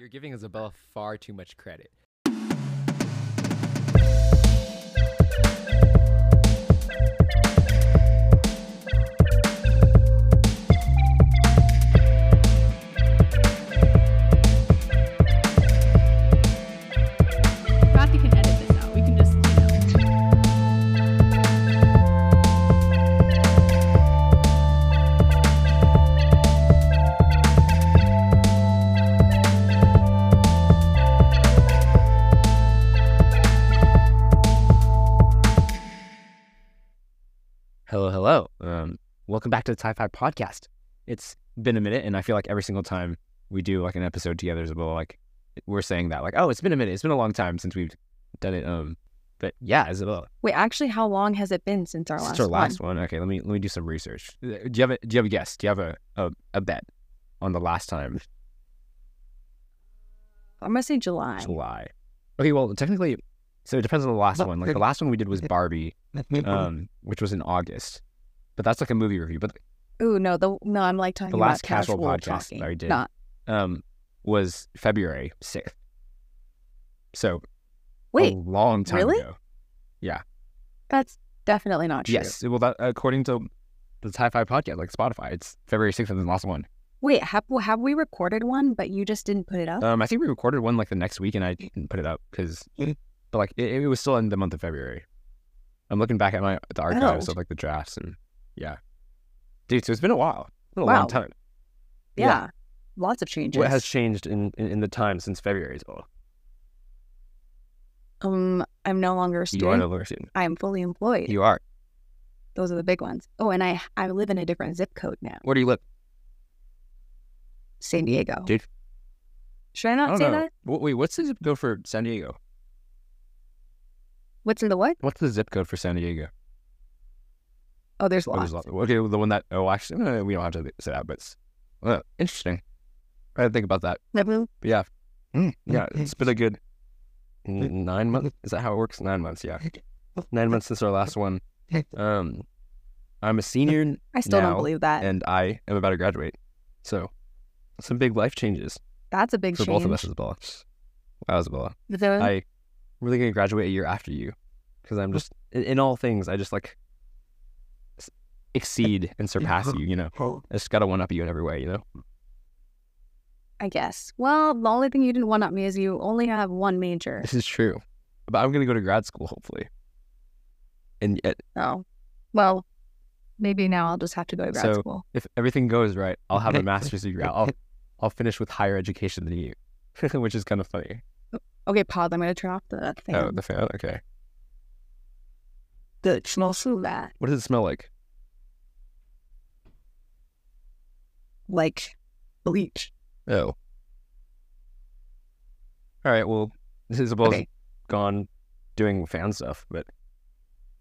You're giving Isabella far too much credit. Welcome back to the Sci-Fi Podcast. It's been a minute, and I feel like every single time we do like an episode together, Isabella, like we're saying that, like, oh, it's been a minute. It's been a long time since we've done it. Um, but yeah, Isabella, Wait, actually, how long has it been since our this last is our last one? one. Okay, let me let me do some research. Uh, Do you have a Do you have a guess? Do you have a a, a bet on the last time? I'm gonna say July. July. Okay, well, technically, so it depends on the last one. Like the last one we did was Barbie, um, which was in August, but that's like a movie review. But Ooh, no, the no, I'm like talking the last casual, podcast talking, that I did Not um was February sixth. So wait, a long time really? ago. Yeah, that's definitely not true. Yes, well, that according to the Sci-Fi podcast, like Spotify, it's February sixth and the last one. Wait, have have we recorded one, but you just didn't put it up? Um, I think we recorded one like the next week, and I didn't put it up because, but like it, it was still in the month of February. I'm looking back at my the archives Oh. of like the drafts and yeah, dude. So it's been a while. It's been a Wow. long time. yeah. yeah. lots of changes. What has changed in, in in the time since February as well? um, I'm no longer a You are student. no longer a student. I am fully employed. You are. Those are the big ones. Oh, and I I live in a different zip code now, Where do you live, San Diego. dude? Should I I not don't say know. that? Wait, what's the zip code for San Diego? What's in the what? What's the zip code for San Diego? Oh, there's Oh, lots. there's a Okay, the one that. Oh, actually, no, we don't have to say that, but it's uh, interesting. I didn't think about that. Mhm. But yeah, Mm, yeah, it's been a good nine months. Is that how it works? Nine months, yeah. Nine months since our last one. Um, I'm a senior I still now, don't believe that. and I am about to graduate. So, some big life changes That's a big for change. both of us, Isabella. Wow, Isabella. The- I really gonna graduate a year after you because I'm just in, in all things. I just like exceed and surpass you. You know, It's gotta one up you in every way. You know. I guess. Well, the only thing you didn't one up me is you only have one major. This is true, but I'm gonna go to grad school hopefully. And yet, Oh, well, maybe now I'll just have to go to grad So, school. if everything goes right, I'll have a master's degree. I'll I'll finish with higher education than you, which is kind of funny. Oh, okay, pause. I'm gonna turn off the thing. Oh, the fan. Okay. the smells so bad. What does it smell like? Like bleach. Oh. All right. Well, Isabel's Okay. gone doing fan stuff, but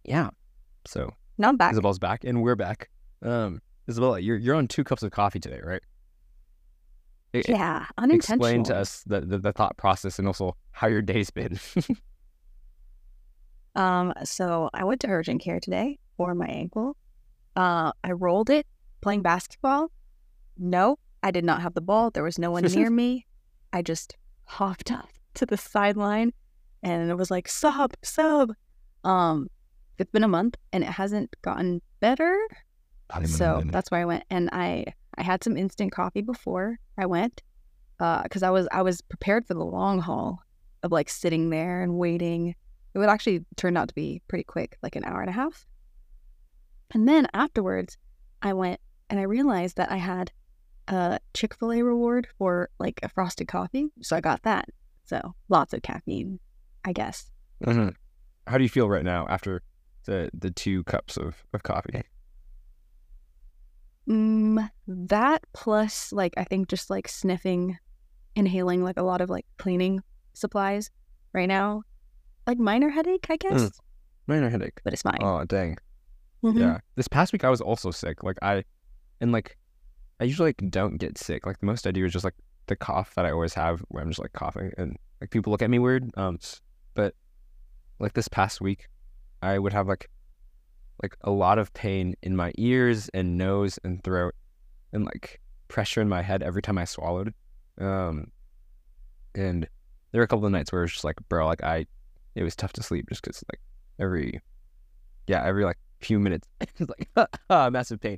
yeah. So Now I'm back. Isabel's back, and we're back. Um, Isabella, you're you're on two cups of coffee today, right? E- yeah, unintentional. Explain to us the, the the thought process and also how your day's been. Um, so I went to urgent care today for my ankle. Uh, I rolled it playing basketball. No, I did not have the ball. There was no one near me. I just hopped up to the sideline and it was like, sub, sub. Um, it's been a month and it hasn't gotten better. So that's why I went. And I I had some instant coffee before I went. Uh, because I was I was prepared for the long haul of like sitting there and waiting. It would actually turn out to be pretty quick, like an hour and a half. And then afterwards, I went and I realized that I had a Chick fil A reward for like a frosted coffee. So I got that. So lots of caffeine, I guess. Mhm. How do you feel right now after the the two cups of, of coffee? Mm, that plus like I think just like sniffing, inhaling like a lot of like cleaning supplies right now. Like minor headache, I guess. Minor headache. But it's fine. Oh dang. Mhm. Yeah. This past week I was also sick. Like I and like I usually like don't get sick. Like the most I do is just like the cough that I always have where I'm just like coughing and like people look at me weird. Um but like this past week I would have like like a lot of pain in my ears and nose and throat and like pressure in my head every time I swallowed. Um And there were a couple of nights where it was just like, bro, like I, it was tough to sleep just because like every, yeah, every like few minutes, it's like massive pain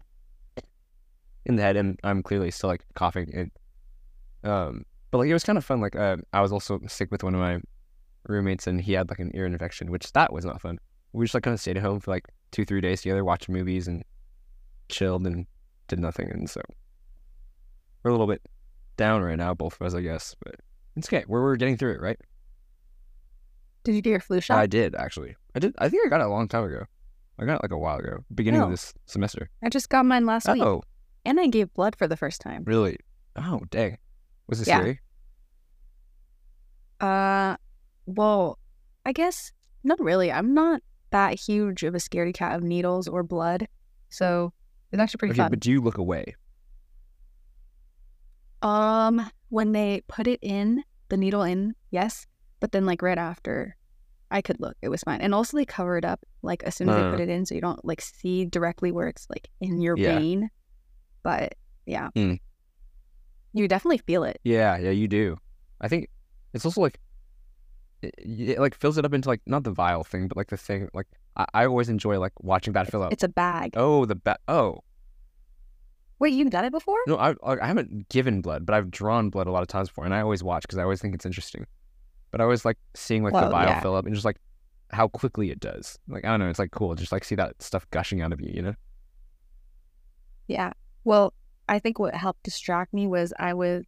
in the head, and I'm clearly still like coughing. And um, but like it was kind of fun. Like uh, I was also sick with one of my roommates, and he had like an ear infection, which that was not fun. We just like kind of stayed at home for like two, three days together, watched movies, and chilled and did nothing. And so we're a little bit down right now, both of us, I guess. But it's okay. We're we're getting through it, right? Did you get your flu shot? I did actually. I did. I think I got it a long time ago. I got it like a while ago, beginning of Oh. this semester. I just got mine last week, Oh, and I gave blood for the first time. really? Oh, dang. Was it Yeah. scary? Uh, well, I guess not really. I'm not that huge of a scaredy cat of needles or blood, so it's actually pretty Okay, fun. but do you look away? Um, when they put it in, the needle in, yes, but then like right after, I could look. It was fine, and also they cover it up like as soon as Uh. they put it in, so you don't like see directly where it's like in your Yeah. vein. But yeah, Hmm. you definitely feel it. Yeah, yeah, you do. I think it's also like it, it like fills it up into like not the vial thing, but like the thing. Like I, I always enjoy like watching that fill up. It's a bag. Oh, the ba- oh Wait, you've done it before? no, I I haven't given blood, but I've drawn blood a lot of times before, and I always watch because I always think it's interesting. But I always like seeing like the vial yeah. fill up and just like how quickly it does. Like I don't know, it's like cool. Just like see that stuff gushing out of you, you know? Yeah. Well, I think what helped distract me was I was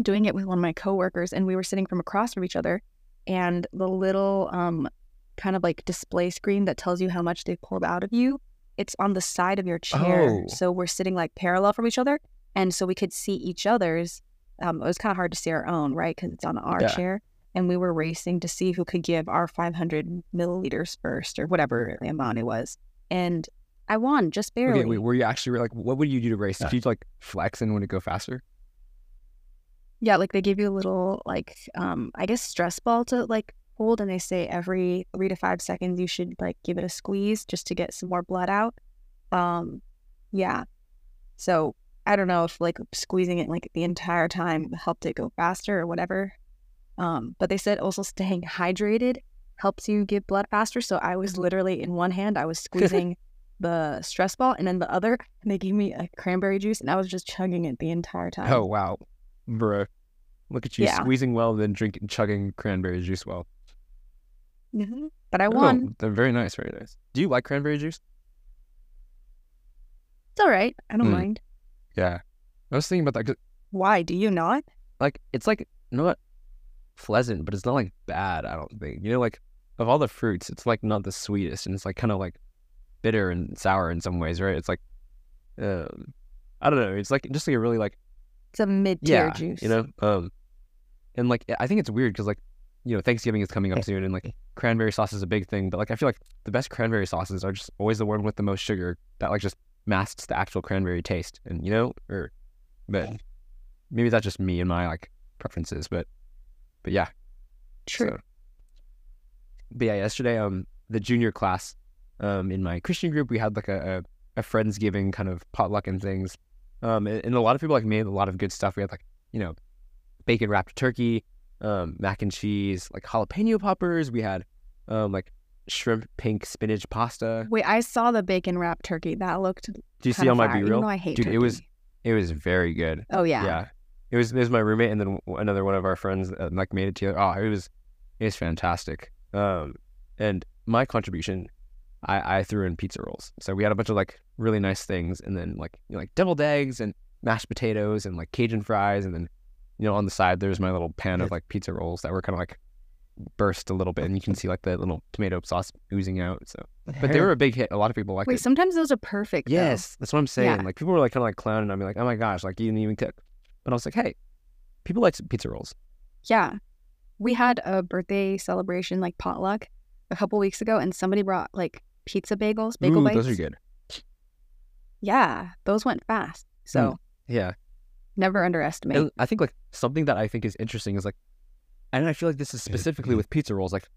doing it with one of my coworkers and we were sitting from across from each other and the little um kind of like display screen that tells you how much they pulled out of you, it's on the side of your chair. Oh. So we're sitting like parallel from each other and so we could see each other's um it was kind of hard to see our own, right? Cuz it's on our Yeah. chair and we were racing to see who could give our 500 milliliters first or whatever the amount it was. And I won just barely. Okay, wait, were you actually like what would you do to race? Did you like flex and want to go faster? Yeah, like they give you a little like um I guess stress ball to like hold and they say every 3 to 5 seconds you should like give it a squeeze just to get some more blood out. Um yeah. So I don't know if like squeezing it like the entire time helped it go faster or whatever. Um but they said also staying hydrated helps you give blood faster. So I was literally in one hand I was squeezing the stress ball and then the other they gave me a cranberry juice and I was just chugging it the entire time. Oh wow, bro! Look at you Yeah. squeezing well, then drinking, chugging cranberry juice well. Mhm. But I Oh, won. they're very nice, very nice. Do you like cranberry juice? It's all right. I don't Mm. mind. Yeah, I was thinking about that. 'cause, Why do you not? like, it's like not pleasant, but it's not like bad. I don't think. You know, like of all the fruits, it's like not the sweetest, and it's like kind of like bitter and sour in some ways, right? It's like, um, I don't know. It's like just like a really like It's a mid-tier yeah, juice. you know, um, and like I think it's weird because like you know Thanksgiving is coming up soon, and like cranberry sauce is a big thing. But like I feel like the best cranberry sauces are just always the one with the most sugar that like just masks the actual cranberry taste, and you know, or but maybe that's just me and my like preferences, but but yeah, True. so- but yeah, yesterday, um, the junior class, um, in my Christian group, we had like a, a, a friendsgiving kind of potluck and things. Um, and, and a lot of people like made a lot of good stuff. We had like, you know, bacon wrapped turkey, um, mac and cheese, like jalapeno poppers. We had, um, like shrimp pink spinach pasta. Wait, I saw the bacon wrapped turkey. That looked. Do you see on my fire, B even I hate Dude, it was it was very good. Oh yeah. Yeah. It was it was my roommate and then another one of our friends uh, like made it together. Oh, it was it was fantastic. Um, and my contribution, I I threw in pizza rolls. So we had a bunch of like really nice things, and then like you know, like deviled eggs and mashed potatoes and like Cajun fries, and then you know on the side there's my little pan of like pizza rolls that were kind of like burst a little bit, and you can see like the little tomato sauce oozing out. So, but they were a big hit. A lot of people liked Wait, it. sometimes those are perfect. though. Yes, that's what I'm saying. Yeah. Like people were like kind of like clowning on me, like, "Oh my gosh, like you didn't even cook." But I was like, "Hey, people like pizza rolls." Yeah. We had a birthday celebration like potluck a couple weeks ago, and somebody brought like pizza bagels, bagel Ooh, bites. those are good. Yeah, those went fast. Hmm, so Yeah, never underestimate. and I think like something that I think is interesting is like, and I feel like this is mm-hmm. specifically with pizza rolls. Like,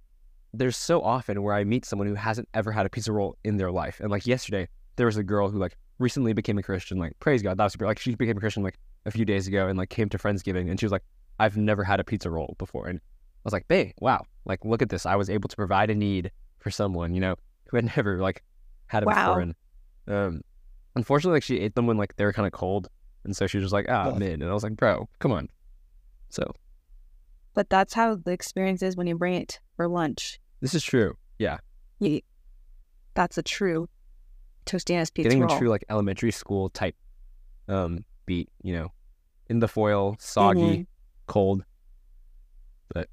there's so often where I meet someone who hasn't ever had a pizza roll in their life, and like yesterday there was a girl who like recently became a Christian. Like, praise God, that was super. Like, she became a Christian like a few days ago, and like came to Friendsgiving, and she was like, I've never had a pizza roll before, and I was like, "Hey, wow! Like, look at this! I was able to provide a need for someone, you know, who had never like had it Wow. before." And um, unfortunately, like she ate them when like they were kind of cold, and so she was just like, "Ah, Ugh. mid," and I was like, "Bro, come on." So But that's how the experience is when you bring it for lunch. this is true. Yeah, You, that's a true Totino's pizza getting roll. a true like elementary school type um beat, you know, in the foil, soggy, Mhm. cold, but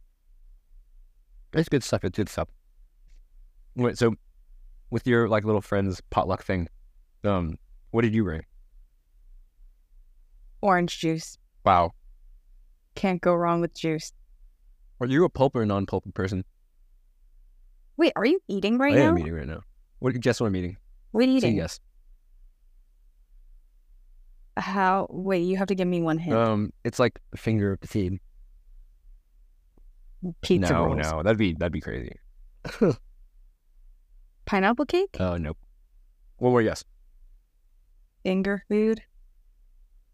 it's good stuff. It's good stuff. Wait, so with your like little friends potluck thing, um, what did you bring? Orange juice. Wow, Can't go wrong with juice. are you a pulp or a non-pulp person? Wait, are you eating right I now? I am eating right now. What? Guess what I'm eating? What are you eating? yes. How? Wait, you have to give me one hint. Um, it's like finger food. Pizza no, rolls. no, that'd be that'd be crazy. Pineapple cake? Oh nope. One more yes. Finger food?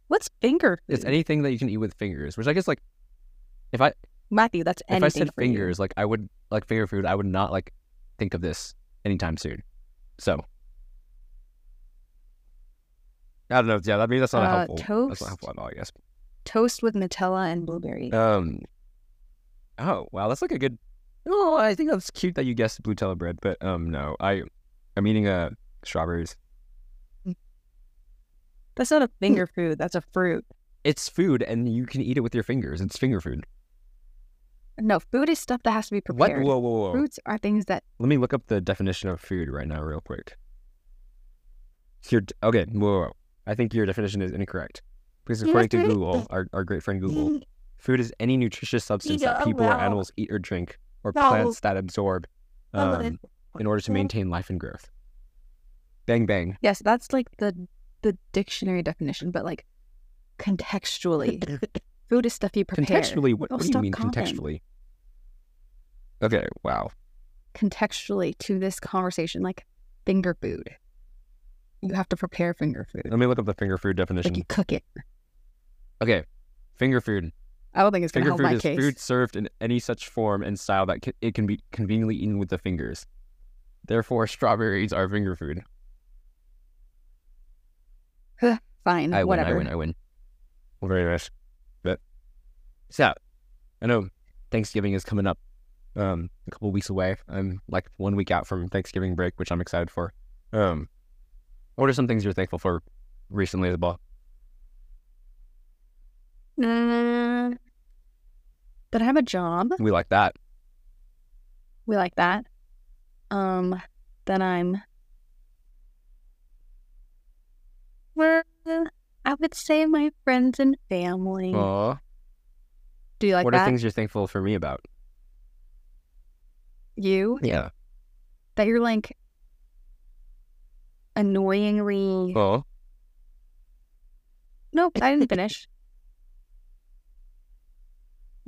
What's finger food? It's anything that you can eat with fingers, which I guess like if I Matthew, that's if I said for you. fingers, like I would like finger food, I would not like think of this anytime soon. So I don't know. Yeah, that means that's not Uh, helpful. That's not helpful at all, I guess. Toast with Nutella and blueberry. Um. Oh wow, that's like a good. Oh, I think that's cute that you guessed blue Blutella bread, but um, no, I, I'm eating uh strawberries. that's not a finger food. That's a fruit. It's food, and you can eat it with your fingers. It's finger food. No, food is stuff that has to be What? prepared. Whoa, whoa, whoa! Fruits are things that Let me look up the definition of food right now, real quick. Your okay, whoa, whoa, whoa. I think your definition is incorrect because according to Google, our, our great friend Google, food is any nutritious substance that people or animals eat or drink, or plants that absorb, um, in order to maintain life and growth. Bang bang. yes, that's like the the dictionary definition, but like contextually, food is stuff you prepare. Contextually, what, Oh, what do you mean contextually? Okay, wow. Contextually to this conversation, like finger food. You have to prepare finger food. Let me look up the finger food definition. Like you cook it. Okay, finger food. I don't think it's gonna help food my is case. food served in any such form and style that ca- it can be conveniently eaten with the fingers. Therefore, strawberries are finger food. Fine, I win. whatever. I win. I win. Well, very nice. But so, I know Thanksgiving is coming up. Um, a couple weeks away. I'm like one week out from Thanksgiving break, which I'm excited for. Um, what are some things you're thankful for recently as well? Uh, that I have a job. We like that. We like that. Um, that I'm. Well, I would say my friends and family. Aw. Do you like what that? are things you're thankful for me about? you Yeah. that you're like annoyingly. Oh. Nope, I didn't finish.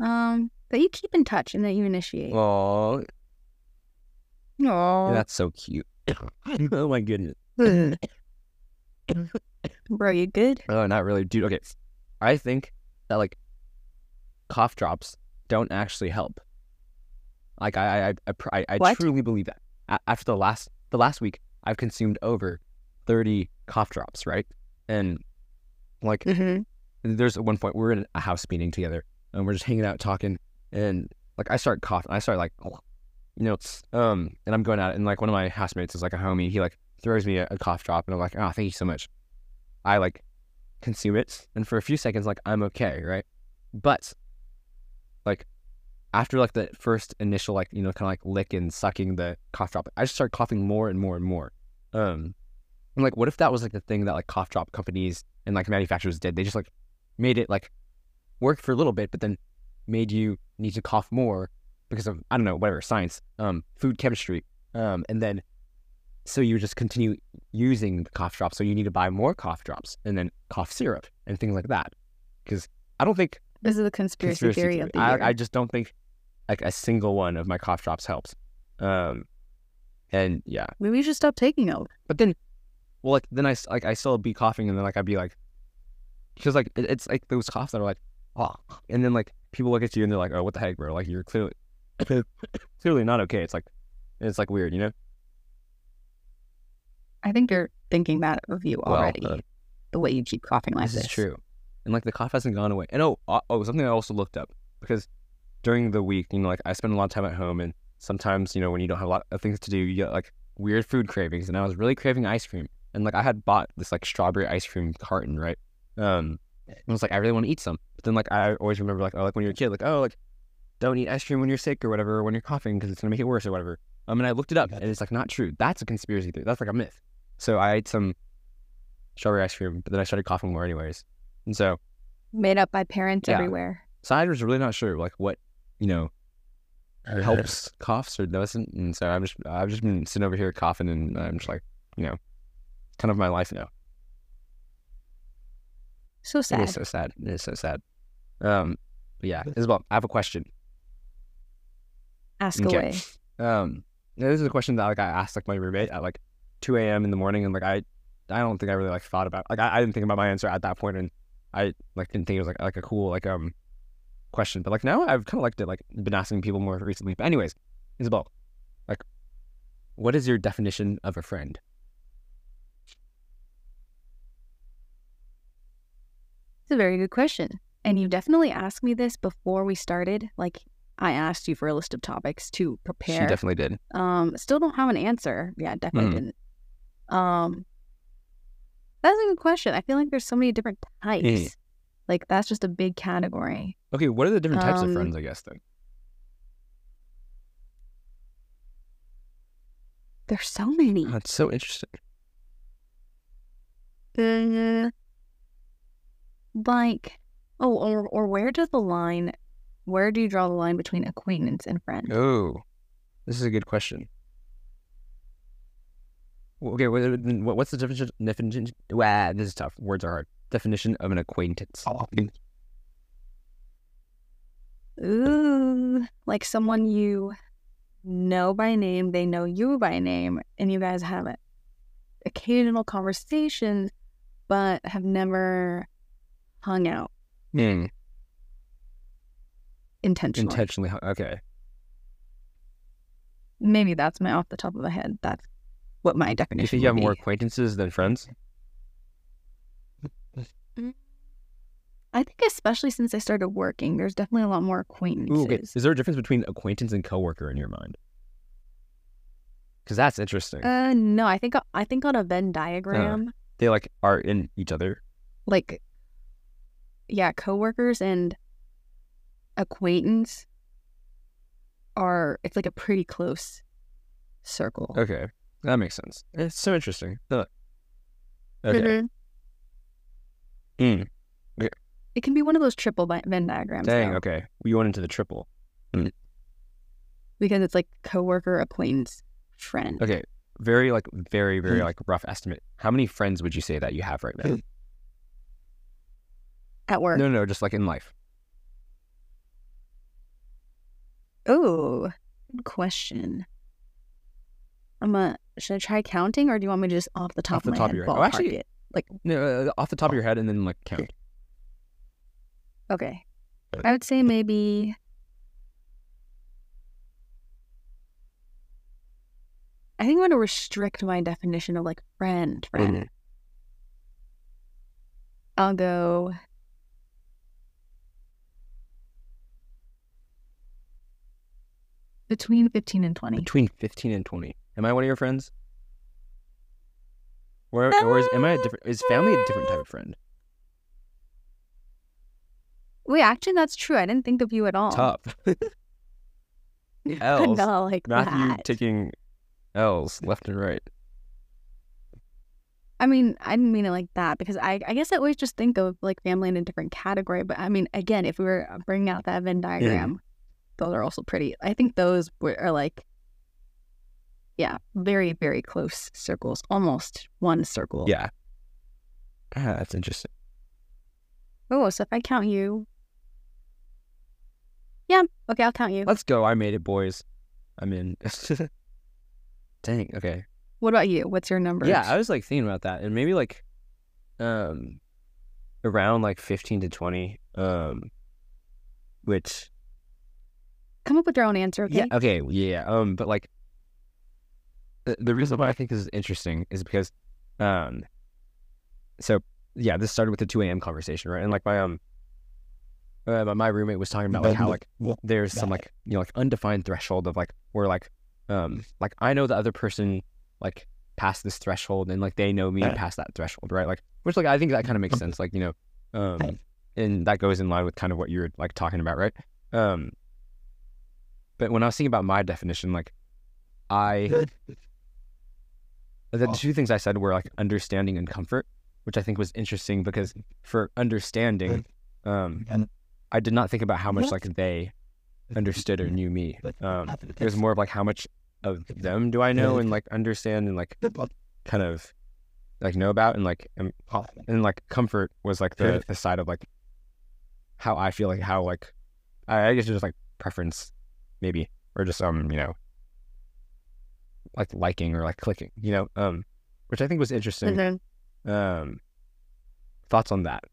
Um, that you keep in touch and that you initiate. Oh. Aw. That's so cute. oh my goodness. Bro, you good? Oh, not really, dude. Okay, I think that like cough drops don't actually help. Like I, I, I, I, I truly believe that. A- after the last, the last week, I've consumed over thirty cough drops, right? And like, Mm-hmm. there's at one point we're in a house meeting together, and we're just hanging out talking, and like I start coughing, I start like, you know, um, and I'm going at it, and like one of my housemates is like a homie, he like throws me a, a cough drop, and I'm like, oh, thank you so much. I like consume it, and for a few seconds, like I'm okay, right? But like after like the first initial like you know kind of like lick and sucking the cough drop, I just start coughing more and more and more. Um, and like, what if that was like the thing that like cough drop companies and like manufacturers did? They just like made it like work for a little bit, but then made you need to cough more because of I don't know whatever science, um, food chemistry, um, and then so you just continue using the cough drops. So you need to buy more cough drops and then cough syrup and things like that. Because I don't think This is a conspiracy, conspiracy theory, theory. of the year. I, I just don't think like a single one of my cough drops helps. Um, and yeah, Maybe you should stop taking them. but then, well, like then I like I still be coughing, and then like I'd be like, because like it- it's like those coughs that are like, oh, and then like people look at you and they're like, "Oh, what the heck, bro? Like you're clearly clearly not okay." It's like it's like weird, you know? I think they're thinking that of you Well, already. uh, the way you keep coughing like this this. is true. And like the cough hasn't gone away. And oh, uh, oh, something I also looked up because during the week, you know, like I spend a lot of time at home, and sometimes, you know, when you don't have a lot of things to do, you get like weird food cravings. And I was really craving ice cream, and like I had bought this like strawberry ice cream carton, right? Um, I was like, I really want to eat some. But then like I always remember like, oh, like when you're a kid, like oh, like don't eat ice cream when you're sick or whatever, or when you're coughing because it's gonna make it worse or whatever. Um, and I looked it up, and it's like not true. That's a conspiracy theory. That's like a myth. So I ate some strawberry ice cream, but then I started coughing more anyways. And so, Made up by parents Yeah. everywhere. so I was really not sure like what, you know, helps coughs or doesn't. And so I'm just I've just been sitting over here coughing and I'm just like, you know, kind of my life now. So sad. is so sad. It is so sad. Um yeah, Isabel, I have a question. Ask Okay. away. Um this is a question that like I asked like my roommate at like two AM in the morning and like I I don't think I really like thought about like I, I didn't think about my answer at that point and I like didn't think it was like like a cool like um question. But like now I've kinda liked it, like been asking people more recently. But anyways, Isabel, like what is your definition of a friend? It's a very good question. And you definitely asked me this before we started. Like I asked you for a list of topics to prepare. She definitely did. Um, still don't have an answer. Yeah, definitely Mhm. didn't. Um, that's a good question. I feel like there's so many different types. Mhm. Like that's just a big category. Okay, what are the different types of Um, friends, I guess then? There's so many. That's so interesting. Uh, like, oh, or or where does the line? Where do you draw the line between acquaintance and friend? Oh, this is a good question. Okay, what, what- what's the definition? definition wow, this is tough. Words are hard. Definition of an acquaintance. Ooh, like someone you know by name, they know you by name, and you guys have occasional conversations, but have never hung out Hmm. intentionally. Intentionally. Okay. Maybe that's my off the top of my head. That's what my definition. You think you have would more acquaintances than friends? I think especially since I started working, there's definitely a lot more acquaintances. Ooh, okay. Is there a difference between acquaintance and coworker in your mind? Because that's interesting. Uh, no, I think I think on a Venn diagram, they like are in each other. like, yeah, coworkers and acquaintance are it's like a pretty close circle. Okay, that makes sense. It's so interesting. Huh. Okay. Mhm. Mm. It can be one of those triple Venn diagrams. Dang. though, Okay, we went into the triple. because it's like coworker, acquaintance, friend. Okay, very like very very Mm. like rough estimate. How many friends would you say that you have right now? At work. No, no, just like in life. Oh, good question. I'm a. Should I try counting, or do you want me to just off the top Off the of my top of your head. Oh, actually- it? No, uh, off the top of your head, and then like count. Okay, I would say maybe. I think I'm going to restrict my definition of like friend. Friend. Mhm. I'll go. Between 15 and 20. Between fifteen and twenty. Am I one of your friends? Or, or is am I a um, different? Is family a different type of friend? Wait, actually, that's true. I didn't think of you at all. Tough. L's. Not like Matthew that. taking L's left and right. I mean, I didn't mean it like that because I, I guess I always just think of like family in a different category. But I mean, again, if we were uh, bringing out that Venn diagram, those are also pretty. I think those were, are like, yeah, very, very close circles, almost one circle. Yeah. Ah, that's interesting. Oh, so if I count you, yeah, okay, I'll count you. Let's go. I made it, boys. I'm in. Dang. Okay. What about you? What's your number? Yeah, I was like thinking about that, and maybe like, um, around like fifteen to twenty. Um, which Come up with your own answer, okay? yeah, okay, yeah. Um, but like the, the reason why I think this is interesting is because, um, so yeah, this started with the two a.m. conversation, right? And like my um, uh, my- my roommate was talking about like how like there's some like you know like undefined threshold of like where like um like I know the other person like past this threshold and like they know me past that threshold, right? Like which like I think that kind of makes sense, like you know, um, and that goes in line with kind of what you're like talking about, right? Um, but when I was thinking about my definition, like I the two things I said were like understanding and comfort, which I think was interesting because for understanding, um, I did not think about how much like they understood or knew me. Um, it was more of like how much of them do I know and like understand and like kind of like know about and like and, and like comfort was like the, the side of like how I feel like how like I, I guess just like preference maybe or just um you know like liking or like clicking you know um which I think was interesting Mhm. um thoughts on that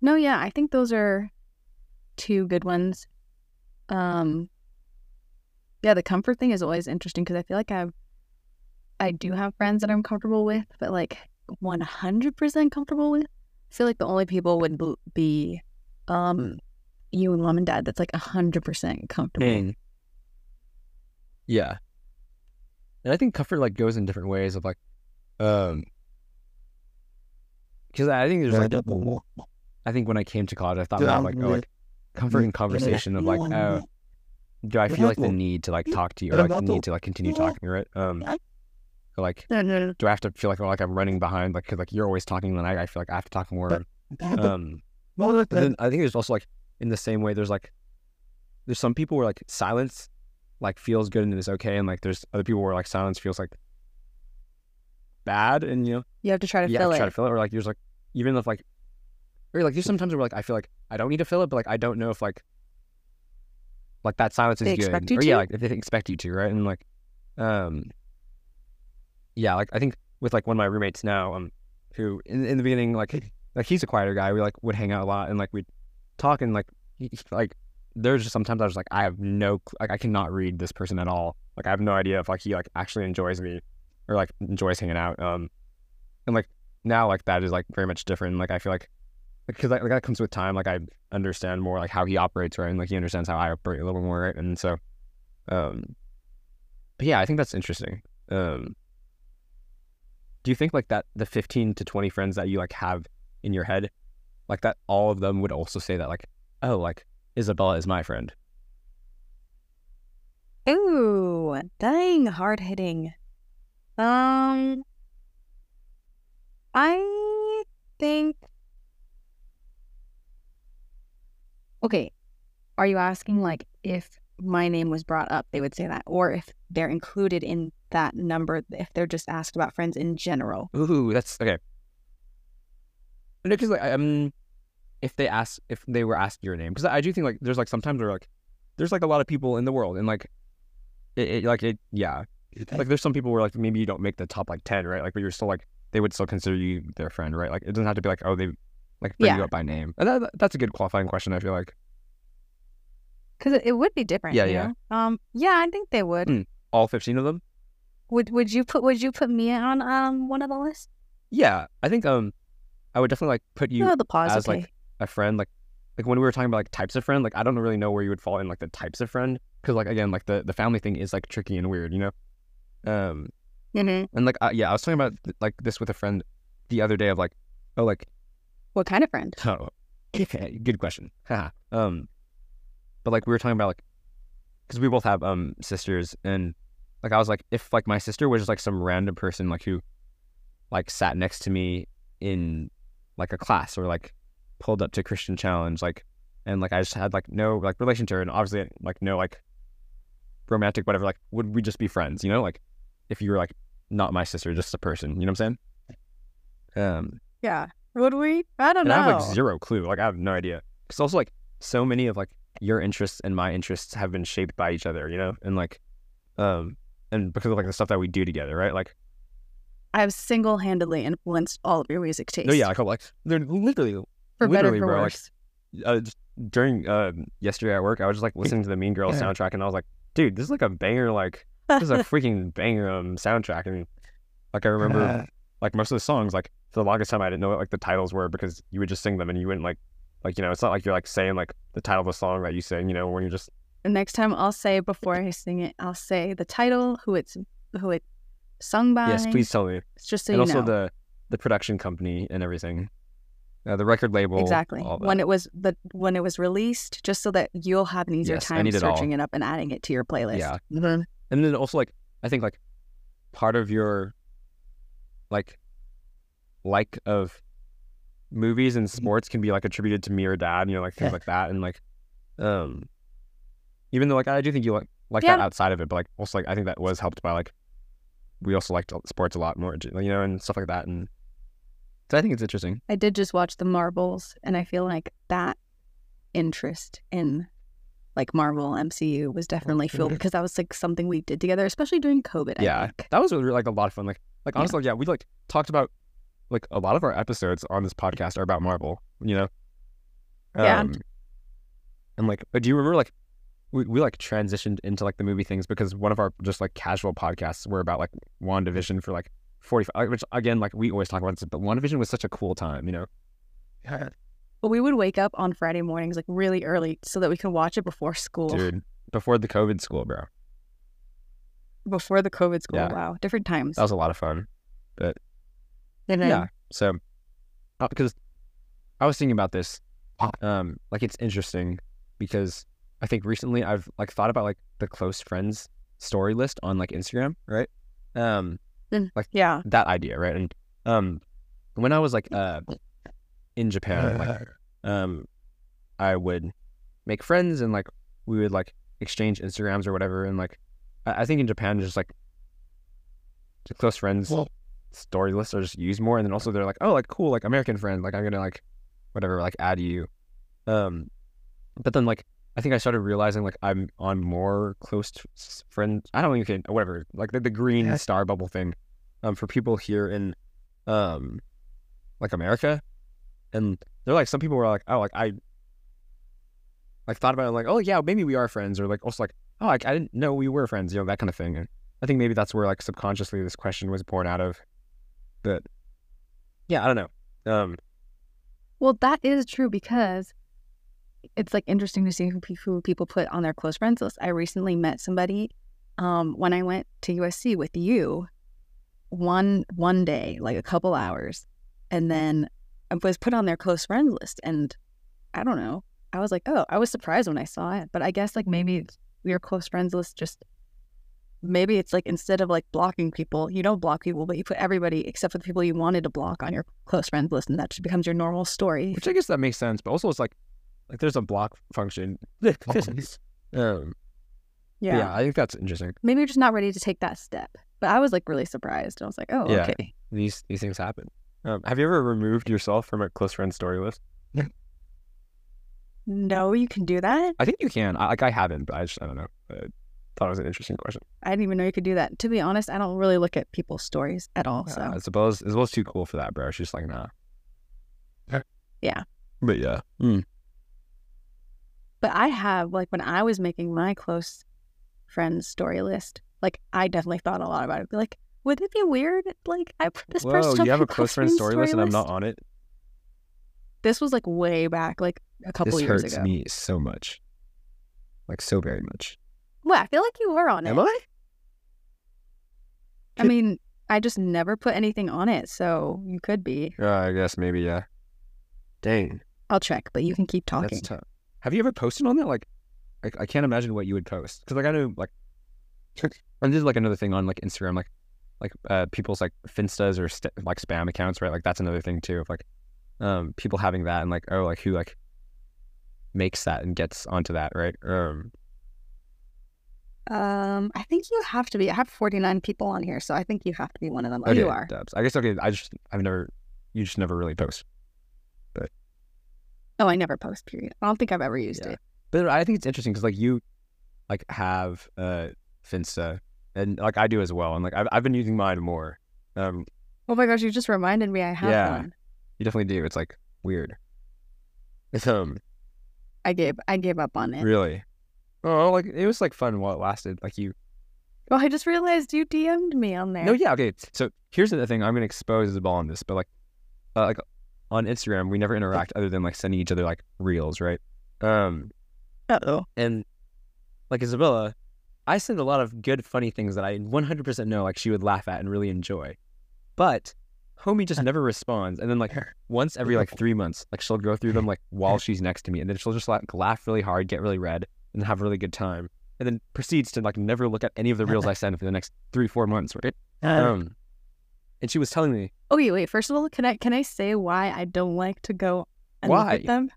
No, yeah, I think those are two good ones. Um, yeah, the comfort thing is always interesting because I feel like I've, I do have friends that I'm comfortable with, but like 100% comfortable with. I feel like the only people would be, um, you and mom and dad. That's like 100% comfortable. Yeah. And I think comfort like goes in different ways of like um because I think there's like I think when I came to college I thought about like oh like comfort in conversation of like oh do I feel like the need to like talk to you or like the need to like continue talking right? Um or, like do I have to feel like like I'm running behind? Like, cause like you're always talking and I, I feel like I have to talk more. Um but then I think there's also like in the same way there's like there's some people where like silence like feels good and is okay and like there's other people where like silence feels like bad and you know You have to try to yeah fill try it. to fill it or like there's like even if like or like there's sometimes where like I feel like I don't need to fill it but like I don't know if like like that silence is They good. expect you or yeah like if they expect you to right? And like um yeah like I think with like one of my roommates now um who in, in the beginning like like he's a quieter guy we like would hang out a lot and like we'd talk and like like there's just sometimes I was like I have no like I cannot read this person at all. Like I have no idea if like he like actually enjoys me or like enjoys hanging out um and like now like that is like very much different. Like I feel like because like, that comes with time. Like I understand more like how he operates right? And like he understands how I operate a little more right? And so um but yeah I think that's interesting. Um do you think like that the 15 to 20 friends that you like have in your head like that all of them would also say that like oh like Isabella is my friend Ooh, dang, hard hitting. Um, I think. Okay, are you asking like if my name was brought up, they would say that, or if they're included in that number, if they're just asked about friends in general? Ooh, that's okay. Because like um, if they ask if they were asked your name, because I do think like there's like sometimes they're like there's like a lot of people in the world, and like it, it like it yeah, like there's some people where like maybe you don't make the top like ten, right? Like, but you're still like they would still consider you their friend, right? Like it doesn't have to be like oh they like bring Yeah. you up by name. And that, that's a good qualifying question. I feel like Because it, it would be different. Yeah, you yeah. know? Um, yeah, I think they would. Mm. all fifteen of them. Would Would you put Would you put me on um one of the lists? Yeah, I think um, I would definitely like put you no, the pause. as okay. like a friend like like when we were talking about like types of friend like i don't really know where you would fall in like the types of friend because like again like the the family thing is like tricky and weird you know um mm-hmm. and like uh, yeah i was talking about like this with a friend the other day of like oh like What kind of friend? oh good question um but like we were talking about like because we both have um sisters and like i was like if like my sister was just like some random person like who like sat next to me in like a class or like pulled up to christian challenge like and like i just had like no like relation to her and obviously like no like romantic whatever like would we just be friends you know like if you were like not my sister just a person you know what i'm saying um Yeah. Would we? I don't and know. I have like zero clue. Like I have no idea. Because also like so many of like your interests and my interests have been shaped by each other, you know, and like, um, and because of like the stuff that we do together, right? Like, I have single handedly influenced all of your music taste. no, yeah, like, like they're literally For better Literally, for bro, like, uh, during uh, yesterday at work, I was just like listening to the Mean Girls soundtrack, and I was like, dude, this is like a banger. Like this is a freaking banger um, soundtrack. And like I remember, like most of the songs, like for the longest time, I didn't know what like the titles were because you would just sing them, and you wouldn't like, like you know, it's not like you're like saying like the title of the song that you sing. You know, when you're just Next time I'll say before I sing it, I'll say the title, who it's who it sung by. yes, please tell me. It's just so and you also know. the the production company and everything, uh, the record label, exactly when it was the when it was released, just so that you'll have an easier Yes, time need it all. searching it up and adding it to your playlist. Yeah. and then also like I think like part of your like like of movies and sports can be like attributed to me or dad, you know, like things like that, and like um even though like I do think you like like that outside of it, but like also like I think that was helped by like we also liked sports a lot more, you know, and stuff like that, and so I think it's interesting. I did just watch the Marvels, and I feel like that interest in like Marvel MCU was definitely fueled because that was like something we did together, especially during COVID. Yeah, that was really, like a lot of fun. Like, like honestly, yeah. we like talked about like a lot of our episodes on this podcast are about Marvel. You know, Yeah. Um, and like, uh, do you remember like we we like transitioned into like the movie things because one of our just like casual podcasts were about like Wandavision for like forty five. Which again, like we always talk about this, but Wandavision was such a cool time. You know. Yeah, But we would wake up on Friday mornings like really early so that we could watch it before school, dude. Before the COVID school, bro. before the COVID school. Yeah. Wow, different times. That was a lot of fun. But then, yeah. So, uh, because I was thinking about this, um, like it's interesting because I think recently I've like thought about like the close friends story list on like Instagram, right? Um, yeah, that idea, right? And um, when I was like uh in Japan, like um, I would make friends and like we would like exchange Instagrams or whatever, and like I, I think in Japan just like the close friends story lists are just used more, and then also they're like, oh, like cool, like American friend, like I'm gonna like whatever, like add you, um, but then like I think I started realizing like I'm on more close friends. I don't even whatever, like the, the green Yeah. star bubble thing, um, for people here in um, like America, and they're like some people were like, oh, like I like thought about it, like, oh yeah, maybe we are friends, or like also like, oh, like I didn't know we were friends, you know, that kind of thing. And I think maybe that's where like subconsciously this question was born out of. But yeah, I don't know. Um, Well, that is true because it's like interesting to see who, who people put on their close friends list. I recently met somebody um, when I went to USC with you one one day, like a couple hours, and then I was put on their close friends list. And I don't know, I was like, oh, I was surprised when I saw it, but I guess like maybe your close friends list just maybe it's like instead of like blocking people, you don't block people, but you put everybody except for the people you wanted to block on your close friends list, and that just becomes your normal story. which I guess that makes sense, but also it's like, like there's a block function. um, yeah. yeah, I think that's interesting. maybe you're just not ready to take that step. But I was like really surprised. I was like, oh, Yeah. okay. These these things happen. Um, have you ever removed yourself from a close friend story list? No, you can do that. I think you can. I, like I haven't, but I just I don't know. I thought it was an interesting question. I didn't even know you could do that. To be honest, I don't really look at people's stories at all. So Uh, Isabella's Isabella's too cool for that, bro. She's just like nah. Yeah. But yeah. Mm. But I have like when I was making my close friends story list, like I definitely thought a lot about it. Like, would it be weird? Like I put this person. Whoa, on you have a close friend story list and I'm not on it. This was like way back, like a couple years ago. This years hurts ago. me so much. Like so very much. Well, I feel like you were on it. Am I? I mean, I just never put anything on it, so you could be. Uh, I guess maybe yeah. Dang, I'll check, but you can keep talking. that's tough. Have you ever posted on that? Like, I, I can't imagine what you would post because like I know like, and this is like another thing on like Instagram, like like uh people's like finstas or st- like spam accounts, right? Like that's another thing too of like, um, people having that and like oh like who like makes that and gets onto that, right? Um, Um, I think you have to be. I have 49 people on here, so I think you have to be one of them. Oh, okay, you are. Dubs. I guess okay. I just I've never, you just never really post. Oh, I never post, period. I don't think I've ever used Yeah. it. But I think it's interesting because like you, like have uh Finsta, and like I do as well, and like I've I've been using mine more. Um, Oh my gosh, you just reminded me I have Yeah. one. you definitely do. It's like weird. It's Um, I gave I gave up on it. really. Oh, like it was like fun while it lasted. Like you. Well, I just realized you DM'd me on there. No, yeah, okay. So here's the thing. I'm gonna expose the ball on this, but like, uh, like on Instagram, we never interact other than like sending each other like reels, right? Um, Uh oh. and like Isabella, I send a lot of good, funny things that I 100% know like she would laugh at and really enjoy. But homie just never responds. And then like once every like three months, like she'll go through them like while she's next to me, and then she'll just like laugh really hard, get really red, and have a really good time, and then proceeds to like never look at any of the reels I send for the next three, four months, right? Um, and she was telling me, Okay, wait. First of all, can I can I say why I don't like to go and look at them?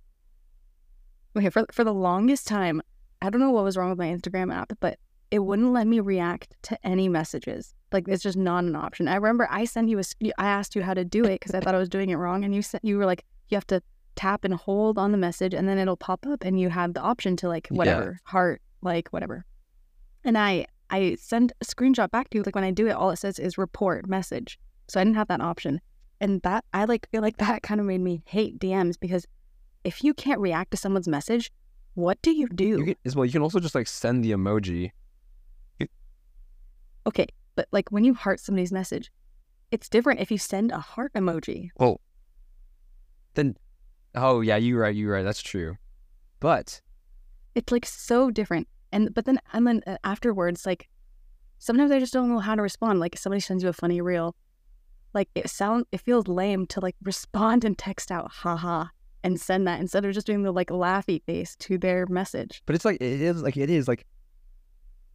Okay, for for the longest time, I don't know what was wrong with my Instagram app, but it wouldn't let me react to any messages. Like it's just not an option. I remember I sent you a. I asked you how to do it because I thought I was doing it wrong, and you said you were like, you have to tap and hold on the message, and then it'll pop up, and you have the option to like Yeah. whatever heart, like whatever. And I I send a screenshot back to you. Like when I do it, all it says is report message. So I didn't have that option. And that I like feel like that kind of made me hate DMs because if you can't react to someone's message, what do you do? you can, as well, you can also just like send the emoji. okay, but like when you heart somebody's message, it's different if you send a heart emoji. Well, then, oh yeah, you're right, you're right. That's true. But It's like so different. And but then and then uh, afterwards, like sometimes I just don't know how to respond. Like somebody sends you a funny reel, like it sound it feels lame to like respond and text out haha and send that instead of just doing the like laughy face to their message. But it's like it is like it is like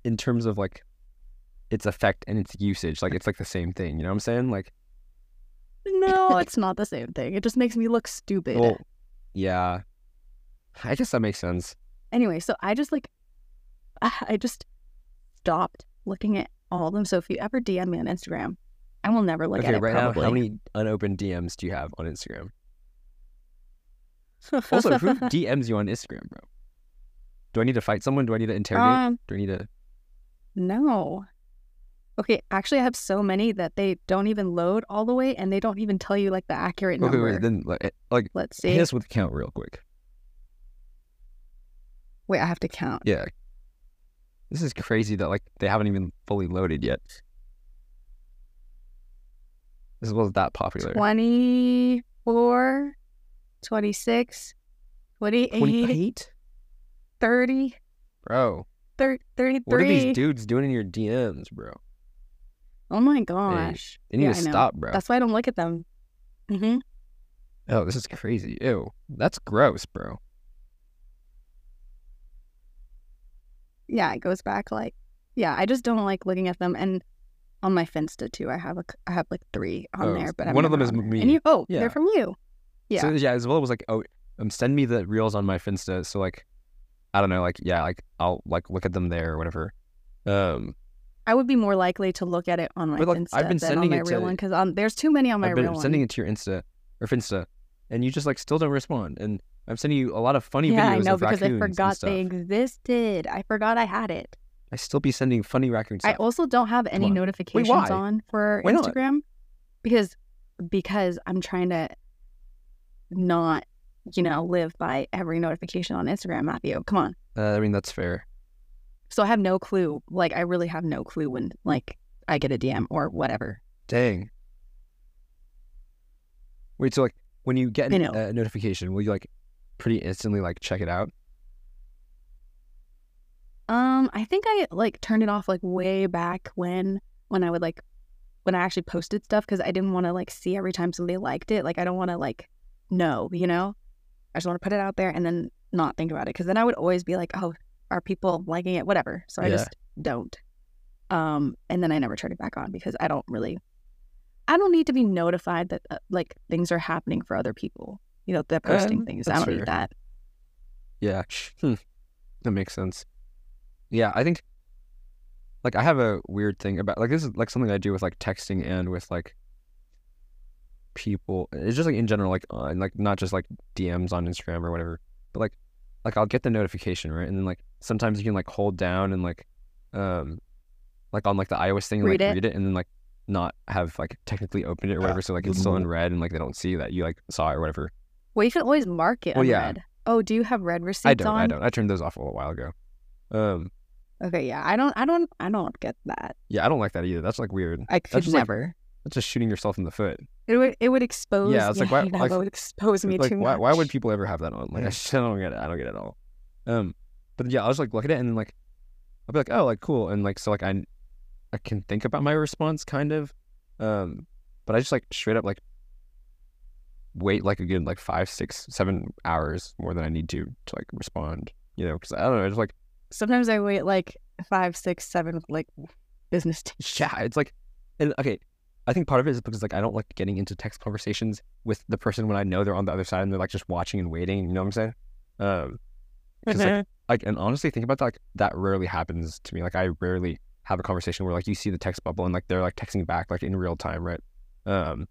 in terms of like its effect and its usage, like it's like the same thing. You know what I'm saying? Like, No, it's not the same thing. It just makes me look stupid. well, yeah, I guess that makes sense. anyway, so I just like I I just stopped looking at all of them. So if you ever DM me on Instagram, I will never look okay, at it. right probably. now, how many unopened DMs do you have on Instagram? Also, who DMs you on Instagram, bro? Do I need to fight someone? Do I need to interrogate? um, do I need to? no. Okay, actually, I have so many that they don't even load all the way, and they don't even tell you like the accurate Okay, number. wait, then like, eh, like Let's see. hit us with the count real quick. Wait, I have to count. Yeah, this is crazy that like they haven't even fully loaded yet. This was that popular. 24, 26, 28, 28? 30, Bro, 30 33. what are these dudes doing in your DMs, bro? Oh my gosh. They need Yeah, to stop, bro. That's why I don't look at them. hmm Oh, this is crazy. Ew, that's gross, bro. Yeah, it goes back like, yeah, I just don't like looking at them. And on my Finsta too, I have a, I have like three on Oh, there, but I'm one of them is me. And you, oh, Yeah. they're from you. Yeah. So yeah, Isabella was like, "Oh, um, send me the reels on my Finsta." So like, I don't know, like yeah, like I'll like look at them there or whatever. Um, I would be more likely to look at it on my like, Finsta I've been sending on my it real to- one because um, there's too many on my I've been real sending one. it to your Insta or Finsta, and you just like still don't respond. And I'm sending you a lot of funny yeah, videos I know because I forgot they existed. I forgot I had it. I still be sending funny raccoon I also don't have any on. notifications why? on for Why not? Instagram because because I'm trying to not, you know, live by every notification on Instagram, Matthew. Come on. uh, I mean, that's fair. So I have no clue. Like I really have no clue when like I get a DM or whatever. Dang. Wait, so like when you get I an- know. a notification, will you like pretty instantly like check it out? Um, I think I like turned it off like way back when when I would like when I actually posted stuff because I didn't want to like see every time somebody liked it. Like I don't want to like know, you know. I just want to put it out there and then not think about it because then I would always be like, oh, are people liking it? Whatever. So I Yeah. just don't. Um, and then I never turn it back on because I don't really, I don't need to be notified that uh, like things are happening for other people. You know, they're posting Um, things. I don't fair. need that. Yeah. Hmm. That makes sense. Yeah, I think like I have a weird thing about like this is like something I do with like texting and with like people. It's just like in general, like and like not just like DMs on Instagram or whatever, but like like I'll get the notification right, and then like sometimes you can like hold down and like um like on like the iOS thing Read like it. read it and then like not have like technically opened it or whatever, so like it's still in red and like they don't see that you like saw it or whatever. Well, you can always mark it Well, yeah. unread. Oh, do you have read receipts I don't. on? I don't. I turned those off a little while ago. Um. Okay, yeah, I don't, I don't, I don't get that. Yeah, I don't like that either. That's like weird. I could just like- never. That's just shooting yourself in the foot. it would, it would expose. Yeah, it's like, why- know, like- it would expose me like, too why, much. why would people ever have that on? Like, I Yeah. just don't get it. I don't get it at all. Um, but yeah, I was like, look at it, and then like, I'll be like, oh, like cool, and like, so like, I, I can think about my response kind of, um, but I just like straight up like wait like a good like five, six, seven hours more than I need to to like respond. You know, because I don't know, it's like Sometimes I wait like five, six, seven, like business days. yeah, it's like, and okay, I think part of it is because like I don't like getting into text conversations with the person when I know they're on the other side and they're like just watching and waiting. You know what I'm saying? Um, 'cause, like, like and honestly, think about that. Like that rarely happens to me. Like I rarely have a conversation where like you see the text bubble and like they're like texting back like in real time, right? Um,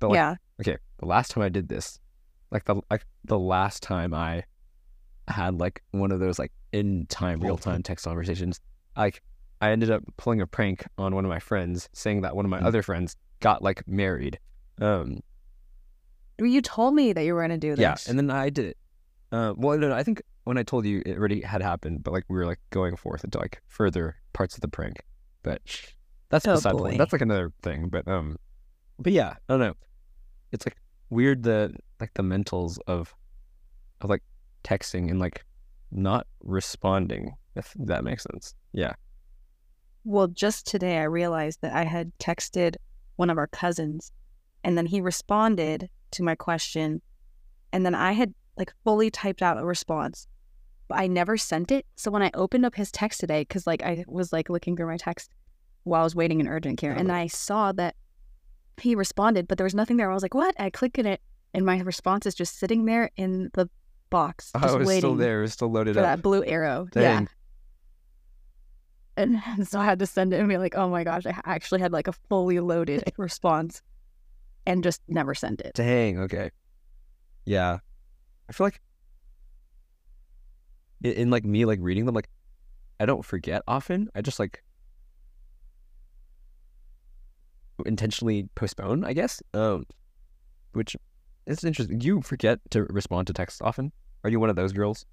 but like yeah, okay, the last time I did this, like the like the last time I had like one of those like in time, real time text conversations, like I ended up pulling a prank on one of my friends, saying that one of my other friends got like married. Um, you told me that you were gonna do this. yeah, and then I did it. Uh, well, no, no, I think when I told you it already had happened, but like we were like going forth into like further parts of the prank. But that's Oh, beside boy. point. That's like another thing. But um, but yeah, I don't know. It's like weird the like the mentals of of like texting and like not responding. If that makes sense. Yeah. Well, just today I realized that I had texted one of our cousins and then he responded to my question and then I had like fully typed out a response. But I never sent it. So when I opened up his text today, because like I was like looking through my text while I was waiting in urgent care, and oh. I saw that he responded, but there was nothing there. I was like, "What?" I click in it, and my response is just sitting there in the box, just oh, it was waiting still there. It was still loaded up. that blue arrow. Yeah. Dang. And so I had to send it and be like, oh my gosh, I actually had like a fully loaded response and just never sent it. Dang. Okay. Yeah. I feel like in, in like me like reading them like I don't forget often. I just like intentionally postpone, I guess. Um, which it's interesting. Do you forget to respond to texts often? Are you one of those girls?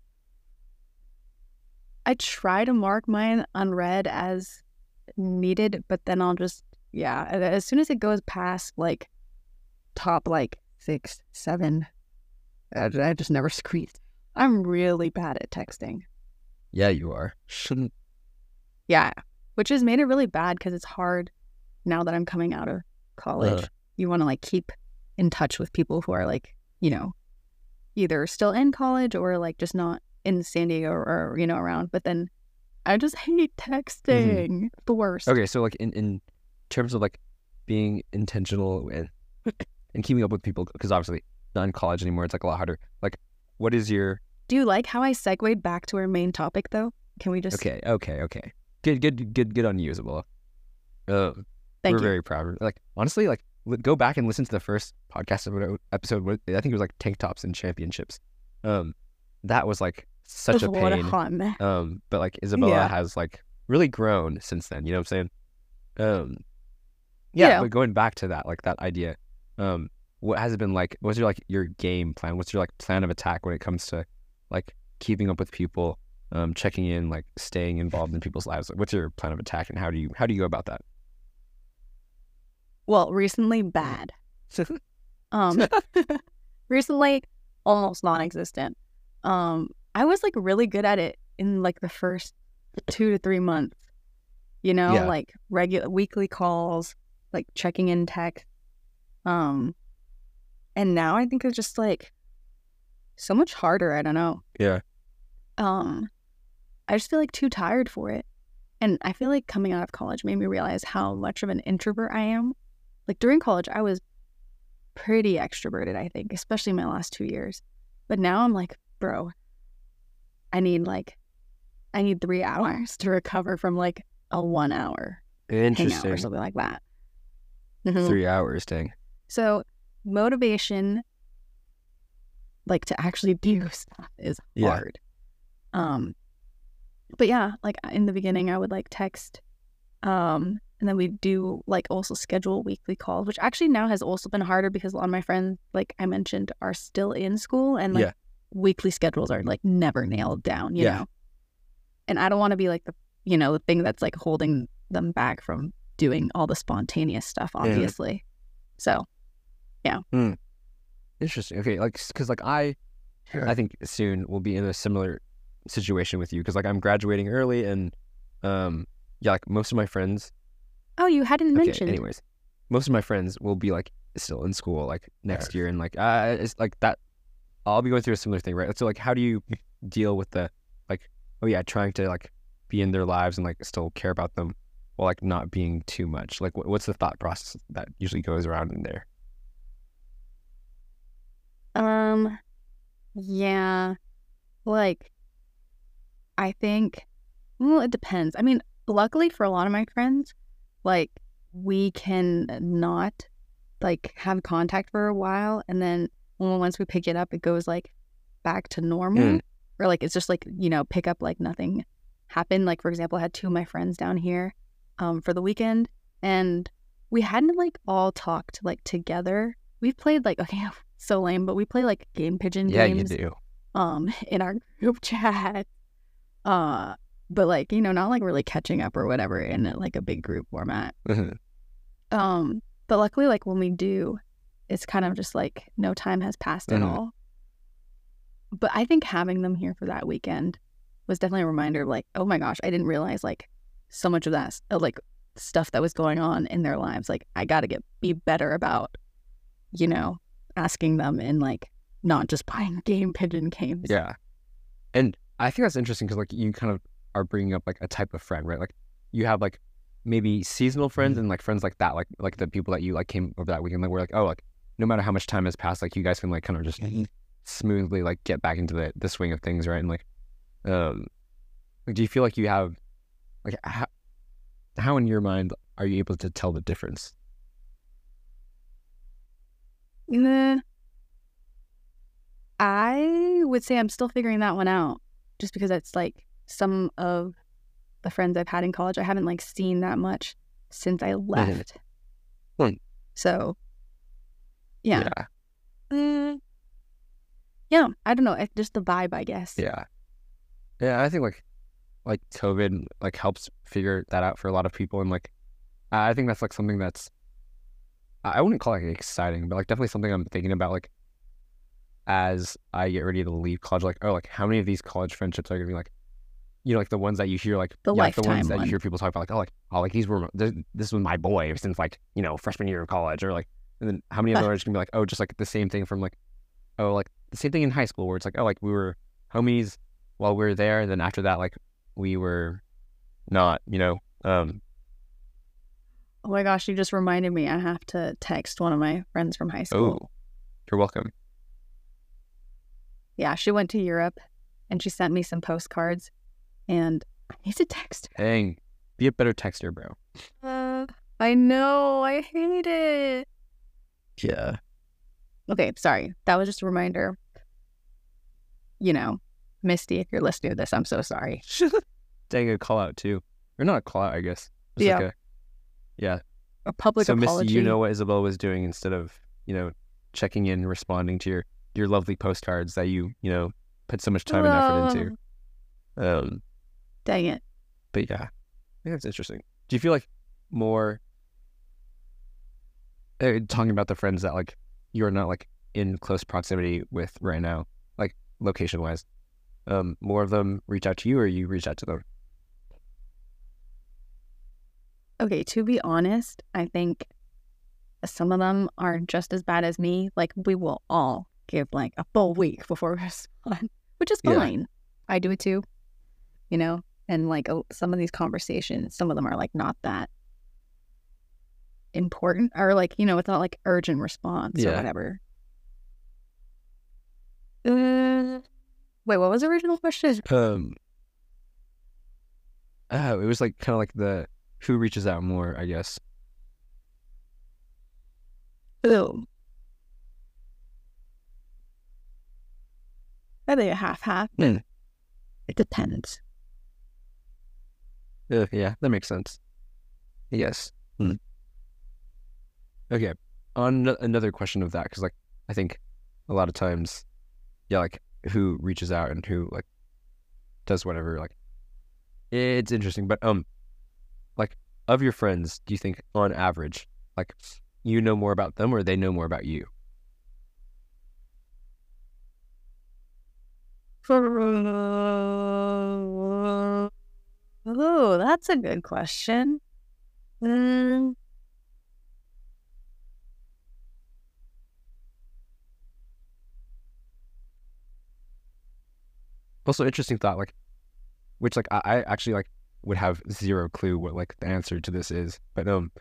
I try to mark mine unread as needed, but then I'll just, yeah, as soon as it goes past like top like six, seven, I, I just never screen. I'm really bad at texting. Yeah, you are. Shouldn't. Yeah, which has made it really bad because it's hard now that I'm coming out of college. Uh-huh. You want to like keep in touch with people who are like, you know, either still in college or like just not in San Diego or, or, you know, around. But then I just hate texting. The worst. Okay, so like in in terms of like being intentional and and keeping up with people because obviously not in college anymore. It's like a lot harder. Like, what is your Do you like how I segued back to our main topic though? Can we just Okay, okay, okay. Good, good, good, good Isabella. Uh, thank we're you? very proud. Like honestly, like li- go back and listen to the first podcast episode. I think it was like tank tops and championships. Um, that was like such a a pain. mess. Um, but like Isabella Yeah. has like really grown since then. You know what I'm saying? Um, yeah, Yeah. But going back to that, like that idea, um, what has it been like? What's your like your game plan? What's your like plan of attack when it comes to like keeping up with people, um, checking in, like staying involved in people's lives? What's your plan of attack, and how do you how do you go about that? Well, recently bad. Um, recently almost non-existent. Um, I was like really good at it in like the first two to three months. You know, Yeah. like regular weekly calls, like checking in text. Um, and now I think it's just like so much harder. I don't know. Yeah. Um, I just feel like too tired for it. And I feel like coming out of college made me realize how much of an introvert I am. Like during college, I was pretty extroverted, I think, especially my last two years. But now I'm like, bro, I need like, I need three hours to recover from like a one hour hangout or something like that. Mhm. Three hours, dang. So motivation, like to actually do stuff, is Yeah. hard. Um, but yeah, like in the beginning, I would like text, um, and then we do like also schedule weekly calls, which actually now has also been harder because a lot of my friends, like I mentioned, are still in school and like Yeah. weekly schedules are like never nailed down, you Yeah. know. And I don't want to be like the you know the thing that's like holding them back from doing all the spontaneous stuff, Yeah. obviously. So yeah. Interesting. Okay, like because like I, I think soon we'll be in a similar situation with you because like I'm graduating early and, um, yeah, like most of my friends. Oh, you hadn't Okay, mentioned. anyways, most of my friends will be like still in school like next year and like uh, it's like that. I'll be going through a similar thing, right? So like, how do you deal with the like, oh yeah, trying to like be in their lives and like still care about them while like not being too much? Like, what, what's the thought process that usually goes around in there? Um, yeah, like I think. Well, it depends. I mean, luckily for a lot of my friends, like we can not like have contact for a while, and then once we pick it up, it goes like back to normal, Mm. or like it's just like you know pick up like nothing happened. Like for example, I had two of my friends down here, um, for the weekend, and we hadn't like all talked like together. We've played like okay, so lame, but we play like GamePigeon Yeah, games you do. um in our group chat. Uh but like, you know, not like really catching up or whatever in like a big group format. Um but luckily like when we do, it's kind of just like no time has passed at Mhm. all. But I think having them here for that weekend was definitely a reminder of like, oh my gosh, I didn't realize like so much of that like stuff that was going on in their lives. Like I got to get be better about you know, asking them and like not just playing GamePigeon games. Yeah. And I think that's interesting because like you kind of are bringing up like a type of friend, right? Like you have like maybe seasonal friends and like friends like that, like like the people that you like came over that weekend, like we're like, oh, like no matter how much time has passed, like you guys can like kind of just smoothly like get back into the, the swing of things, right? And like, um, like, do you feel like you have like how, how in your mind are you able to tell the difference? Nah. I would say I'm still figuring that one out just because it's like some of the friends I've had in college, I haven't like seen that much since I left. Hmm. So, yeah. Mm, yeah, I don't know. It's just the vibe, I guess. Yeah. Yeah, I think like like COVID like helps figure that out for a lot of people and like I think that's like something that's I wouldn't call it like, exciting, but like definitely something I'm thinking about like as I get ready to leave college, like, oh like how many of these college friendships are gonna be like you know, like the ones that you hear like The yeah, like, the ones that one. you hear people talk about like, oh like oh like these were this, this was my boy since like, you know, freshman year of college or like and then how many of them are just gonna be like, oh just like the same thing from like oh like the same thing in high school where it's like, oh like we were homies while we were there and then after that like we were not, you know. Um Oh my gosh, you just reminded me. I have to text one of my friends from high school. oh you're welcome. Yeah, she went to Europe and she sent me some postcards and I need to text Dang. Be a better texter, bro. Uh, I know. I hate it. Yeah. Okay, sorry. That was just a reminder. You know, Misty, if you're listening to this, I'm so sorry. Dang a call out too. Or not a call out, I guess. Just Yeah. like a Yeah. A public so apology. Misty, you know what Isabel was doing instead of, you know, checking in, responding to your your lovely postcards that you, you know, put so much time and effort into. Um Dang it. But yeah, I think that's interesting. Do you feel like more uh, talking about the friends that like you're not like in close proximity with right now, like location wise? Um, more of them reach out to you, or you reach out to them? Okay, to be honest, I think some of them are just as bad as me. Like, we will all give like a full week before we respond, which is Yeah. fine. I do it too, you know? And like oh, some of these conversations, some of them are like not that important or like, you know, it's not like urgent response or whatever. Uh, wait, what was the original question? Um, oh, it was like kind of like the who reaches out more, I guess. Ooh. I think a half half. Hmm. It depends. Uh, yeah, that makes sense. Yes. Hmm. Okay. On another question of that, because like I think a lot of times, yeah, like who reaches out and who like does whatever. Like it's interesting, but um, like of your friends, do you think on average, like you know more about them or they know more about you? Oh, that's a good question. Mm, Also, interesting thought, like, which like I, I actually like would have zero clue what like the answer to this is, but um,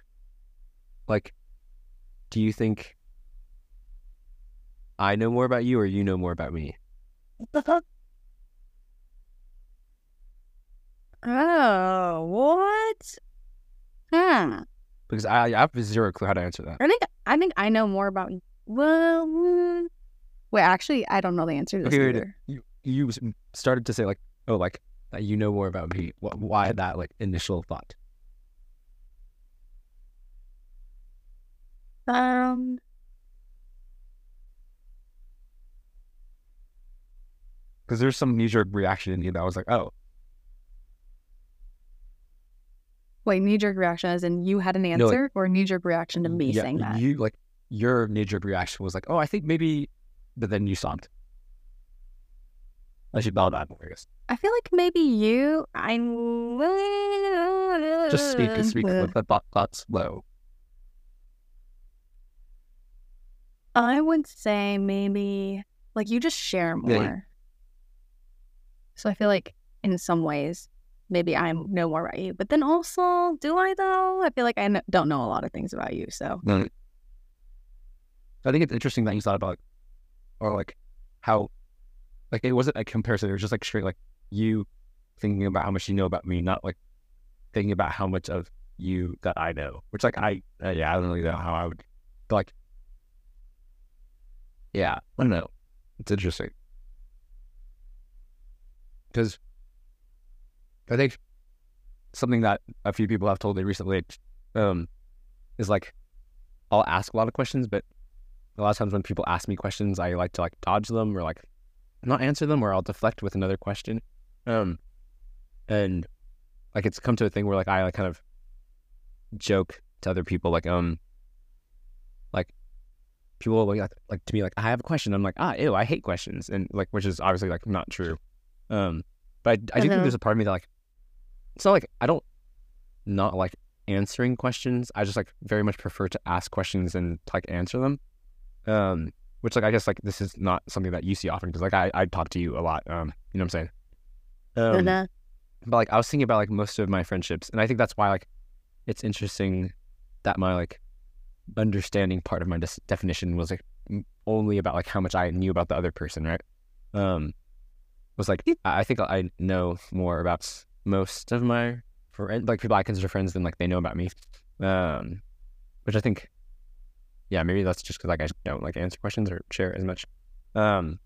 like, do you think I know more about you or you know more about me? oh, what? Hmm. Because I, I have zero clue how to answer that. I think I think I know more about. Well, mm, wait. Actually, I don't know the answer to this Okay, wait, either. you you started to say like, oh, like that you know more about me. Wh- Why that like initial thought? Um. Because there's some knee jerk reaction in you that was like, oh, Wait, knee jerk reaction as in you had an No, like- answer, or knee jerk reaction to me yeah, saying that? you like your knee jerk reaction was like, oh, I think maybe, but then you stopped. I should bow that, I guess. I feel like maybe you. I'm. Just speak, just speak with the thought, thought slow. I would say maybe like you just share more. Yeah. So I feel like in some ways maybe I know more about you, but then also do I though? I feel like I don't know a lot of things about you. So. I think it's interesting that you thought about, or like, how, like it wasn't a comparison. It was just like straight like you thinking about how much you know about me, not like thinking about how much of you that I know. Which like I, uh, yeah, I don't really know how I would, like, yeah, I don't know. It's interesting because I think something that a few people have told me recently, um, is like I'll ask a lot of questions, but a lot of times when people ask me questions, I like to like dodge them or like not answer them, or I'll deflect with another question. Um, and like it's come to a thing where like I like kind of joke to other people like um like people like like to me like I have a question. I'm like ah ew I hate questions and like which is obviously like not true. Um, but I, I do think Mhm. there's a part of me that like it's not like I don't not like answering questions. I just like very much prefer to ask questions and like answer them. Um, which like I guess like this is not something that you see often because like I I talk to you a lot. Um, you know what I'm saying? Um, uh, but like I was thinking about like most of my friendships, and I think that's why like it's interesting that my like understanding part of my dis- definition was like only about like how much I knew about the other person, right? Um, was like I think I know more about most of my friends, like people I consider friends, than like they know about me. Um, which I think, yeah, maybe that's just because like I don't like answer questions or share as much. Um,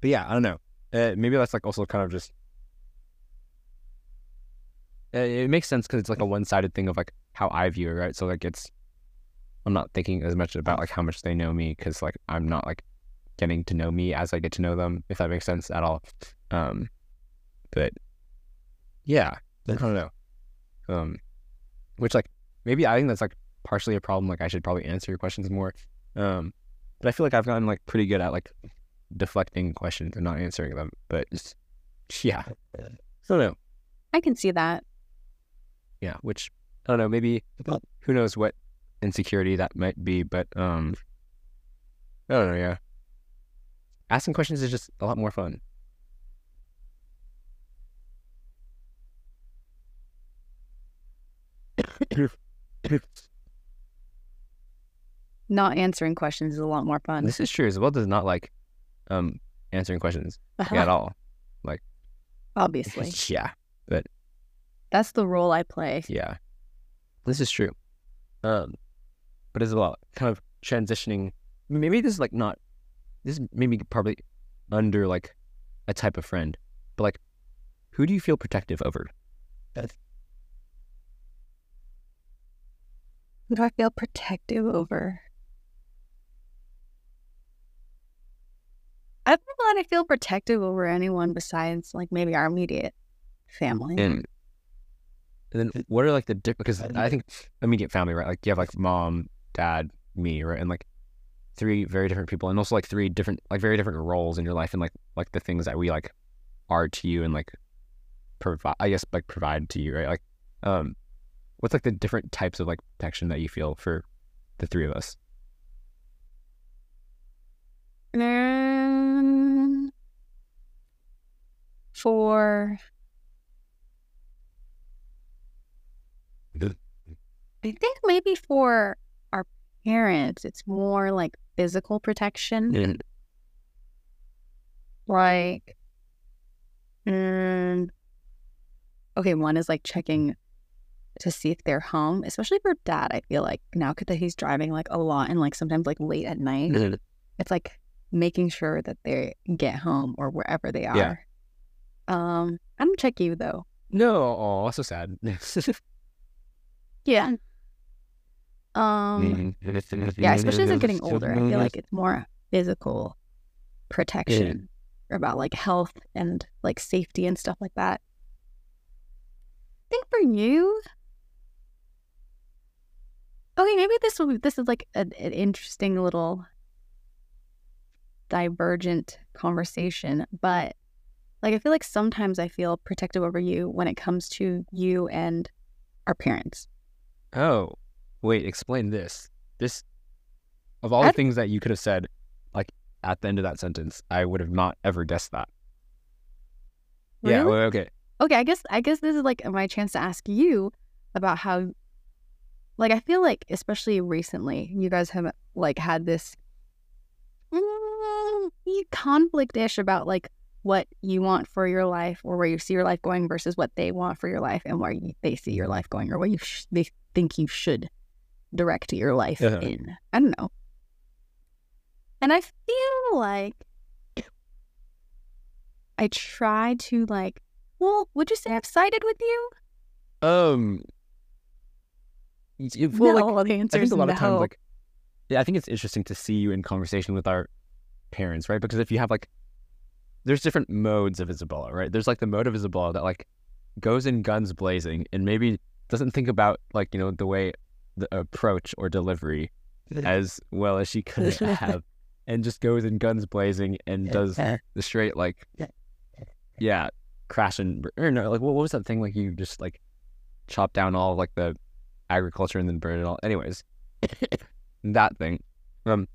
but yeah, I don't know. Uh, maybe that's like also kind of just uh, it makes sense because it's like a one-sided thing of like how I view it, right? So like it's I'm not thinking as much about like how much they know me because like I'm not like getting to know me as I get to know them, if that makes sense at all. Um, but yeah, I don't know. Um, which like maybe I think that's like partially a problem. Like I should probably answer your questions more. Um, but I feel like I've gotten like pretty good at like deflecting questions and not answering them. But just, yeah, I don't know. I can see that. yeah which i don't know maybe who knows what insecurity that might be but um i don't know yeah asking questions is just a lot more fun Not answering questions is a lot more fun. this is true isabel does not like um answering questions like, Uh-huh. at all Like Obviously, yeah But that's the role I play. yeah this is true um but as well kind of transitioning maybe this is like not this is maybe probably under like a type of friend but like who do you feel protective over Who do I feel protective over? I don't know that I feel protective over anyone besides like maybe our immediate family. And, and then what are like the different? Because I think immediate family, right? Like you have like mom, dad, me, right, and like three very different people, and also like three different, like very different roles in your life, and like like the things that we like are to you, and like provide, I guess, like provide to you, right? Like, um, what's like the different types of like protection that you feel for the three of us? Mm, for I think maybe for our parents, it's more like physical protection. Like, mm, okay, one is like checking to see if they're home, especially for dad. I feel like now that he's driving like a lot and like sometimes like late at night, it's like making sure that they get home or wherever they are. Yeah. Um, I'm check you though. no, oh, so sad. Yeah. Um, yeah, especially as I'm getting older, I feel like it's more physical protection about like health and like safety and stuff like that. I think for you, okay, maybe this will be, this is like a, an interesting little divergent conversation, but like I feel like sometimes I feel protective over you when it comes to you and our parents. Oh, wait, explain this. This, of all the I'd- things that you could have said, like at the end of that sentence, I would have not ever guessed that. Yeah, Really? well, okay. okay i guess i guess this is like my chance to ask you about how like i feel like especially recently you guys have like had this mm, conflict-ish about like what you want for your life or where you see your life going versus what they want for your life and where you, they see your life going or what you sh- they think you should direct your life Uh-huh. in i don't know and i feel like i try to like well, would you say I've sided with you? Um, well, like, no, the answer is a lot no. of times, like, yeah, I think it's interesting to see you in conversation with our parents, right? Because if you have like, there's different modes of Isabella, right? There's like the mode of Isabella that like goes in guns blazing and maybe doesn't think about like you know the way the approach or delivery as well as she could have, and just goes in guns blazing and does the straight like, yeah, crash and or no, like what, what was that thing like you just like chop down all of, like the agriculture and then burn it all. Anyways, that thing. Um,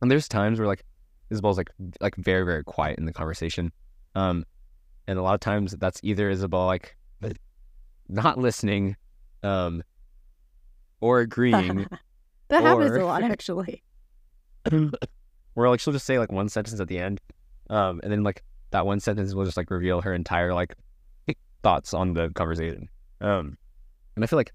and there's times where like Isabel's like like very very quiet in the conversation, um, and a lot of times that's either Isabel like not listening, um, or agreeing, that happens a lot, actually. where like she'll just say like one sentence at the end, um, and then like that one sentence will just like reveal her entire like thoughts on the conversation. Um, and I feel like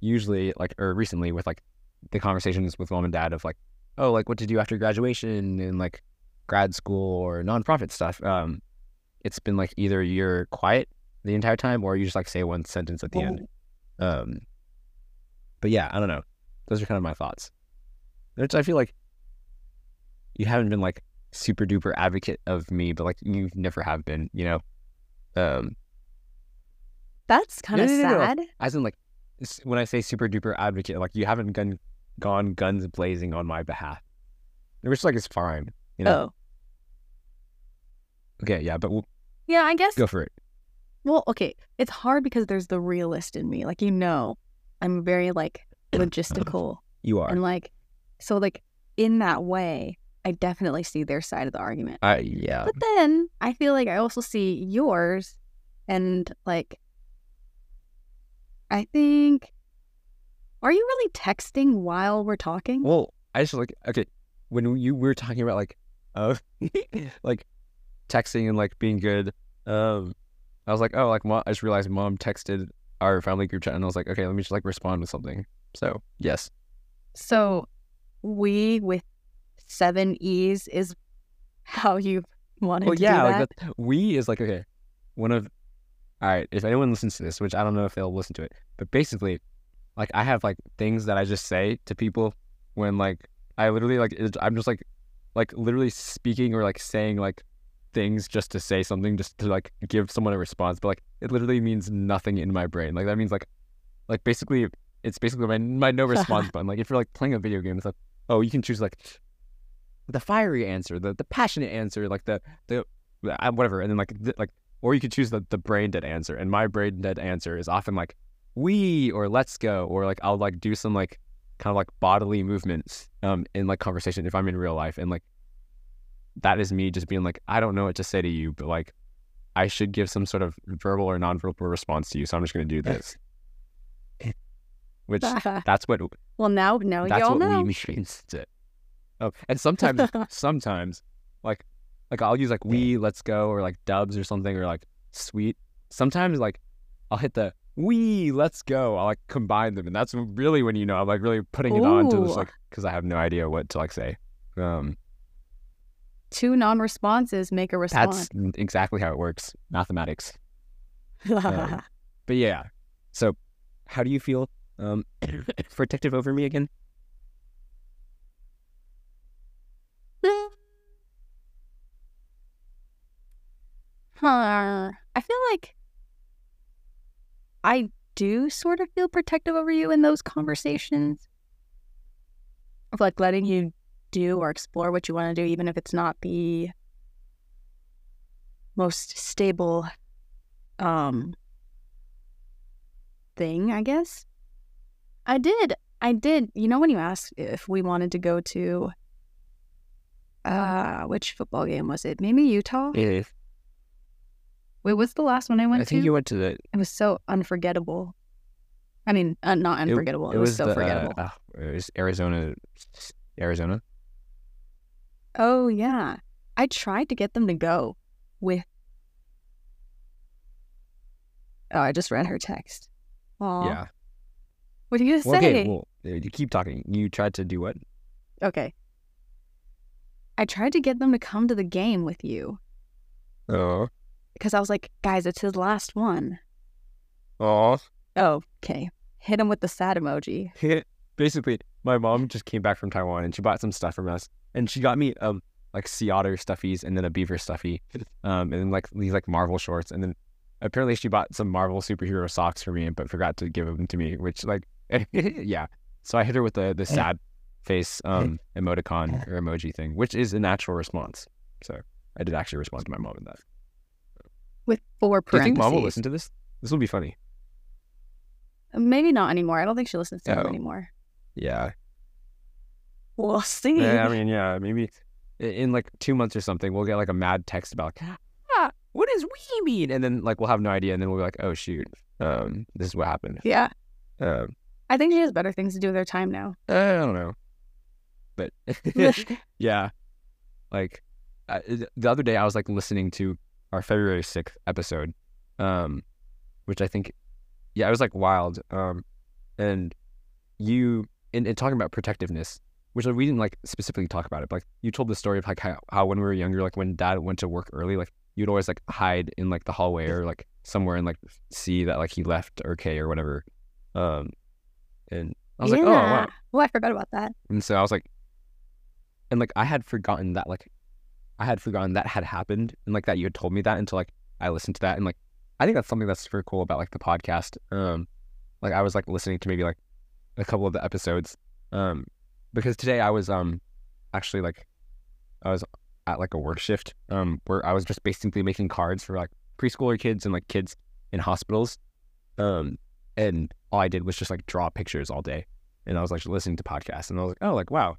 usually like or recently with like the conversations with mom and dad of like, oh, like what to do after graduation and like grad school or nonprofit stuff. Um, it's been like either you're quiet the entire time or you just like say one sentence at the end. Um, but yeah, I don't know. Those are kind of my thoughts. Which I feel like you haven't been like super duper advocate of me, but like you never have been, you know. Um, That's kind of no, no, no, no. sad. as in like when I say super duper advocate, like you haven't gone gone guns blazing on my behalf, which like is fine, you know. Oh, Okay, yeah, but we'll yeah, I guess. go for it. Well, okay, it's hard because there's the realist in me. Like you know, I'm very like logistical You are. and like, so like in that way, I definitely see their side of the argument. I yeah. But then I feel like I also see yours, and like, I think, are you really texting while we're talking? Well, I just like okay when you were talking about like uh like texting and like being good. Um, I was like, oh, like mom. I just realized mom texted our family group chat, and I was like, okay, let me just like respond with something. So yes, So, we with seven E's is how you wanted well, to yeah, do that. like that, we is like okay, one of all right. If anyone listens to this, which I don't know if they'll listen to it, but basically, like I have like things that I just say to people when like I literally like I'm just like like literally speaking or like saying like things just to say something, just to like give someone a response. But like it literally means nothing in my brain. Like that means like like basically it's basically my my no response button. Like if you're like playing a video game, it's like oh you can choose like the fiery answer, the the passionate answer, like the the uh, whatever, and then like the, like or you could choose the the brain dead answer. And my brain dead answer is often like we or let's go or like I'll like do some like kind of like bodily movements um in like conversation if I'm in real life and like that is me just being like I don't know what to say to you but like I should give some sort of verbal or nonverbal response to you so I'm just going to do this which that's what well, now, now that's y'all what know. we means to oh and sometimes sometimes like like I'll use like we let's go or like dubs or something or like sweet sometimes like I'll hit the we let's go I'll like combine them and that's really when you know I'm like really putting it on to just Ooh. like because I have no idea what to like say um Two non-responses make a response. that's exactly how it works. Mathematics. Um, but yeah. So how do you feel um protective over me again? Huh. I feel like I do sort of feel protective over you in those conversations. Of like letting you do or explore what you want to do, even if it's not the most stable um thing, I guess. I did. I did. You know when you asked if we wanted to go to uh which football game was it? Maybe Utah? yeah Wait, what's the last one I went I think to? you went to the It was so unforgettable. I mean, uh, not it- unforgettable. It, was, so the, uh, forgettable. uh, it was Arizona Arizona oh yeah, I tried to get them to go with. Oh, I just read her text. Aw. yeah What are you Well, say? okay, well, you keep talking. You tried to do what? okay. I tried to get them to come to the game with you uh-huh. Oh, because I was like, guys, it's his last one. oh. Oh, okay. Hit him with the sad emoji. Basically, my mom just came back from Taiwan and she bought some stuff from us, and she got me um like sea otter stuffies and then a beaver stuffy, um and then like these like Marvel shorts, and then apparently she bought some Marvel superhero socks for me, but forgot to give them to me, which like yeah. So I hit her with the the sad face um emoticon or emoji thing, which is a natural response. So I did actually respond to my mom in that. With four Do you think mom will listen to this? This will be funny. Maybe not anymore. I don't think she listens to them Oh. anymore. Yeah. We'll see. Yeah, I mean, yeah, maybe in like two months or something, we'll get like a mad text about, ah, what does we mean? And then like we'll have no idea, and then we'll be like, oh shoot, um, this is what happened. yeah. Um, I think she has better things to do with her time now. I don't know, but yeah, like I, the other day I was like listening to our February sixth episode, um, which I think, yeah, it was like wild, um, and you in, in talking about protectiveness, which we didn't like specifically talk about it, but like you told the story of like how, how when we were younger, like when dad went to work early, like you'd always like hide in like the hallway or like somewhere and like see that like he left okay or whatever. Um, and I was like, oh wow. Oh, I forgot about that. And so I was like, and like I had forgotten that like I had forgotten that had happened and like that you had told me that until like I listened to that and like I think that's something that's super cool about like the podcast. Um, like I was like listening to maybe like a couple of the episodes, um, because today I was um actually like I was at like a work shift um where I was just basically making cards for like preschooler kids and like kids in hospitals, um, and all I did was just like draw pictures all day and I was like listening to podcasts, and I was like, oh, like wow,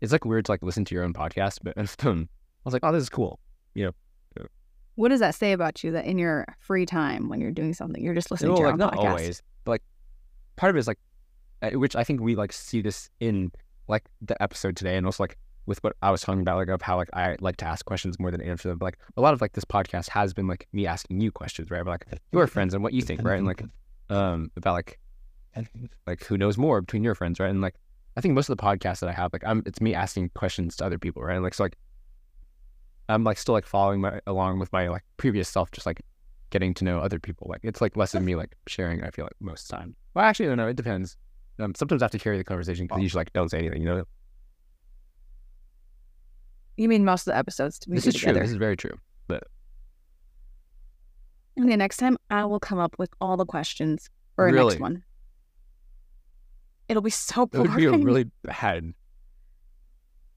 it's like weird to like listen to your own podcast, but um, I was like, oh, this is cool. You know, what does that say about you that in your free time when you're doing something, you're just listening No, to your like own not podcast? always, but like part of it is like, which I think we like see this in like the episode today, and also like with what I was talking about, like of how like I like to ask questions more than answer them. But like a lot of like this podcast has been like me asking you questions, right? But like your friends and what you think, right? And like um about like like who knows more between your friends, right? And like I think most of the podcasts that I have, like I'm it's me asking questions to other people, right? And like so like I'm like still like following my along with my like previous self, just like getting to know other people. Like it's like less of me like sharing. I feel like most of the time. Well, actually, I don't know. It depends. Um, sometimes I have to carry the conversation because I usually like don't say anything. You know. You mean most of the episodes to be This do is true. This is very true. But Okay, next time I will come up with all the questions for our Really? next one. It'll be so It would be a really bad.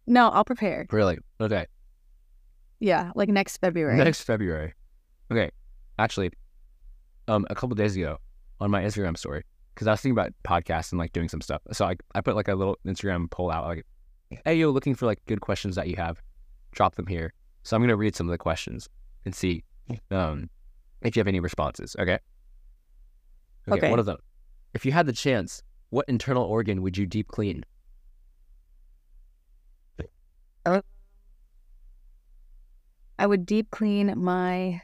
no, I'll prepare. Really. Okay. Yeah, like next February. Next February. Okay. Actually, um, a couple days ago on my Instagram story, because I was thinking about podcasts and like doing some stuff. So I, I put like a little Instagram poll out like, hey, yo, looking for like good questions that you have, drop them here. So I'm going to read some of the questions and see um, if you have any responses. Okay. Okay. One of them. If you had the chance, what internal organ would you deep clean? I would deep clean my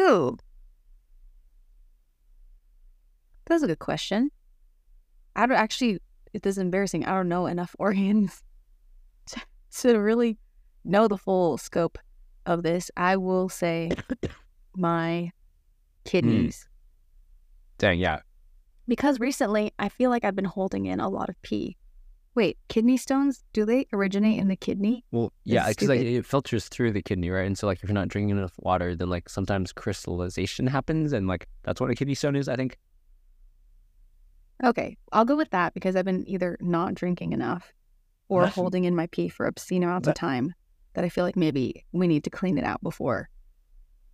Ooh. That's a good question. I don't actually it is embarrassing. I don't know enough organs to, to really know the full scope of this. I will say my mm. kidneys. Dang, yeah. Because recently I feel like I've been holding in a lot of pee. Wait, kidney stones, do they originate in the kidney? Well, yeah, because like it filters through the kidney, right? And so like if you're not drinking enough water, then like sometimes crystallization happens, and like that's what a kidney stone is. I think. Okay, I'll go with that because I've been either not drinking enough or That's- holding in my pee for obscene amounts of time that I feel like maybe we need to clean it out before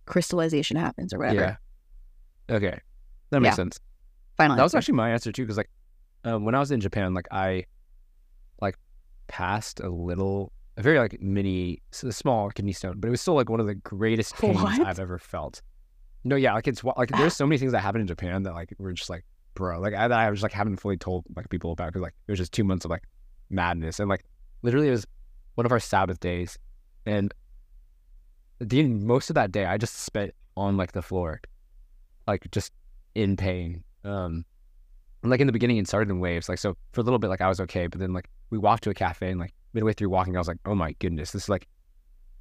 crystallization happens or whatever. Yeah. Okay, that makes Yeah. sense. Final That was actually my answer too, because like um, when I was in Japan, like I passed a little, a very like mini, a small kidney stone, but it was still like one of the greatest pains What? I've ever felt. No, yeah, like it's like there's so many things that happen in Japan that like we're just like, bro, like I, I was like haven't fully told like people about because like it was just two months of like madness and like literally it was one of our Sabbath days, and the most of that day I just spent on like the floor, like just in pain. Um, like in the beginning, it started in waves. Like so, for a little bit, like I was okay, but then like we walked to a cafe, and like midway through walking, I was like, oh my goodness, this is like,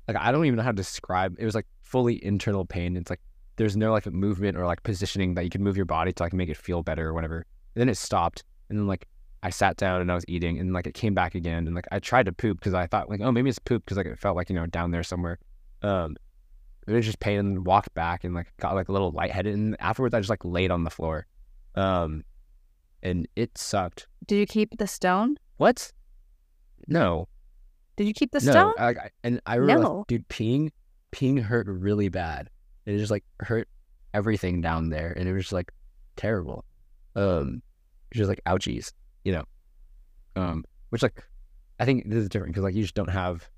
like I don't even know how to describe. It was like fully internal pain. It's like there's no like movement or like positioning that you can move your body to like make it feel better or whatever. And then it stopped, and then like I sat down and I was eating, and like it came back again, and like I tried to poop because I thought like, oh maybe it's poop because like it felt like you know down there somewhere. Um, it was just pain, and walked back and like got like a little lightheaded, and afterwards I just like laid on the floor. Um, and it sucked. Did you keep the stone? What? No, Did you keep the no. stone? I, I- and I remember, No. dude, peeing, peeing hurt really bad. It just like hurt everything down there, and it was just like terrible. Um, it was just like ouchies, you know. Um, which like, I think this is different because like you just don't have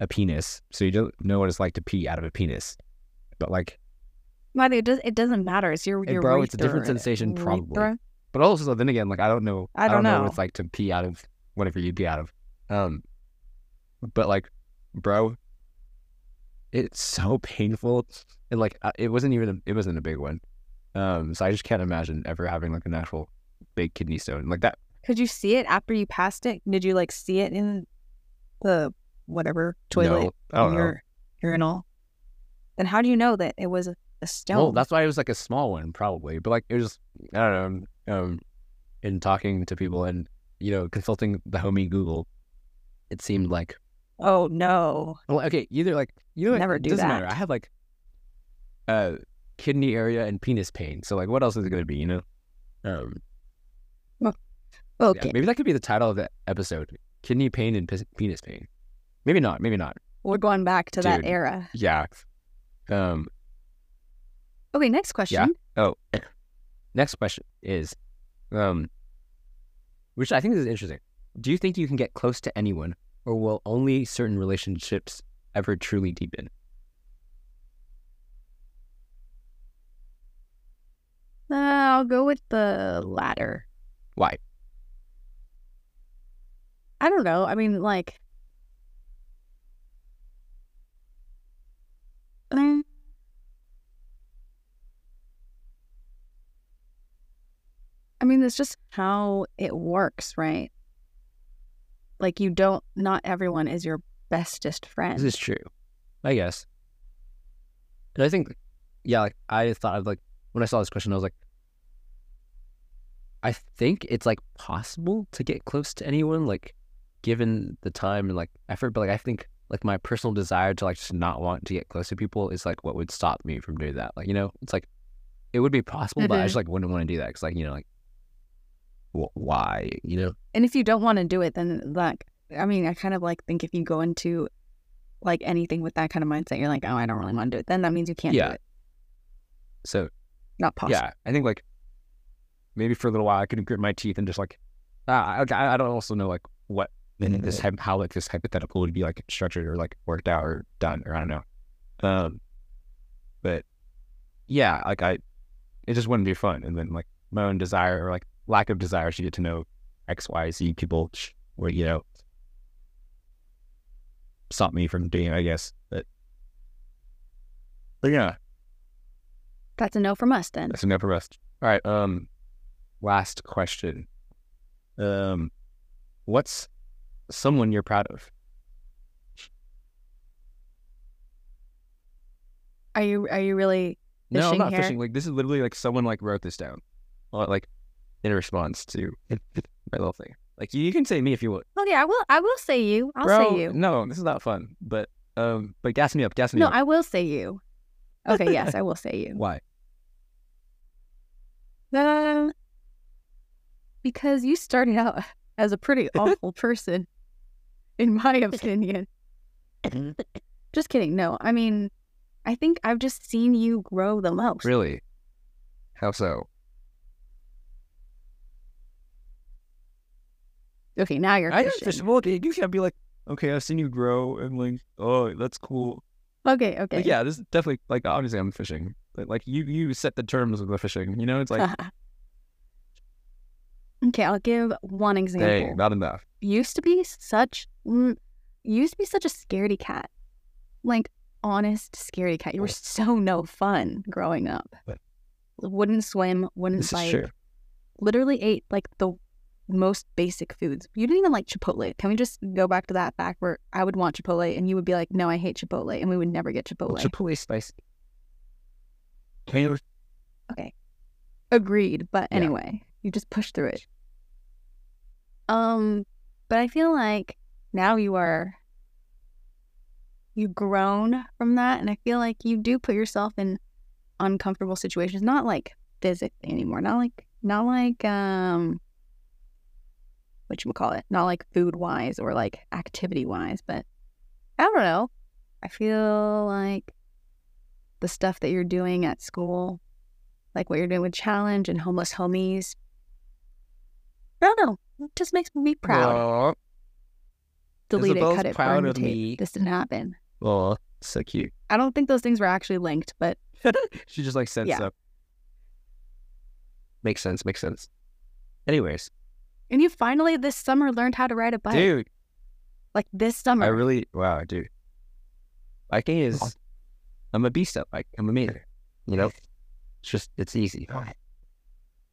a penis, so you don't know what it's like to pee out of a penis. But like, Matthew, it, does, it doesn't matter. It's your, Hey, your bro, it's a different sensation, probably. urethra. But also, then again, like I don't know. I don't know. know. what it's like to pee out of whatever you pee out of. Um, but like, bro, it's so painful, and like it wasn't even a, it wasn't a big one. Um, so I just can't imagine ever having like an actual big kidney stone like that. Could you see it after you passed it? Did you like see it in the whatever toilet No, I don't in know. your urinal? Then how do you know that it was a stone? Well, that's why it was like a small one, probably. But like it was, I don't know. Um, in talking to people and you know consulting the homie Google, it seemed like oh no. Well, okay, either like you know, what, Never it do doesn't matter. that. I have like uh kidney area and penis pain. So like, what else is it gonna be? You know, um, yeah, Okay. maybe that could be the title of the episode: kidney pain and pis- penis pain. Maybe not. Maybe not. We're going back to that era. Yeah. Um. Okay, next question. Yeah. Oh, next question is, um, which I think is interesting. Do you think you can get close to anyone, or will only certain relationships ever truly deepen? Uh, I'll go with the latter. Why? I don't know. I mean, like, I mean, that's just how it works, right? Like, you don't, not everyone is your bestest friend. This is true, I guess. And I think, yeah, like I thought of like when I saw this question, I was like, I think it's like possible to get close to anyone, like given the time and like effort. But like I think like my personal desire to like just not want to get close to people is like what would stop me from doing that. Like you know, it's like it would be possible, but I just like wouldn't want to do that because like you know like why you know And if you don't want to do it, then like, I mean, I kind of like think if you go into like anything with that kind of mindset, you're like, oh, I don't really want to do it. Then that means you can't Yeah. do it. so Not possible. yeah I think like maybe for a little while I could grit my teeth and just like uh, I I don't also know like what this how like this hypothetical would be like structured or like worked out or done or I don't know. Um, but yeah, like I, it just wouldn't be fun. And then like my own desire or like lack of desire to get to know X, Y, Z people, where you know, stop me from doing. I guess, but but yeah, That's a no from us then. that's enough for us. All right. Um, last question. Um, what's someone you're proud of? Are you are you really no, I'm not here? fishing. Like this is literally like someone like wrote this down, like in response to my little thing. Like you, you can say me if you want. Okay, I will I will say you. I'll Bro, say you. No, this is not fun. But um, but gas me up, gas me No, up. I will say you. Okay, yes, I will say you. Why? Um, because you started out as a pretty awful person, in my opinion. Just kidding. No, I mean, I think I've just seen you grow the most. Really? How so? Okay, now you're I am fishing. fishing. Well, you can't be like, okay, I've seen you grow, and like, oh, that's cool. Okay, okay. Like, yeah, this is definitely like obviously I'm fishing, but like you you set the terms of the fishing. You know, it's like okay, I'll give one example. dang, not enough. used to be such mm, you used to be such a scaredy cat like honest scaredy cat you were so no fun growing up But- wouldn't swim wouldn't This is true. literally ate like the most basic foods you didn't even like chipotle can we just go back to that fact where i would want chipotle and you would be like no i hate chipotle and we would never get chipotle Well, Chipotle spicy. Can you- Okay. agreed but Yeah. anyway you just push through it um but i feel like now you are you've grown from that and i feel like you do put yourself in uncomfortable situations not like physically anymore not like not like um what you call it not like food wise or like activity wise but i don't know i feel like the stuff that you're doing at school like what you're doing with challenge and homeless homies i don't know it just makes me proud delete it cut it proud of me. this didn't happen Oh, so cute. i don't think those things were actually linked but she just like said Yeah. so. Makes sense. Makes sense. Anyways, and you finally this summer learned how to ride a bike dude, like this summer I really wow, dude. Biking is, I'm a beast at bike. I'm a amazing. You know, it's just it's easy.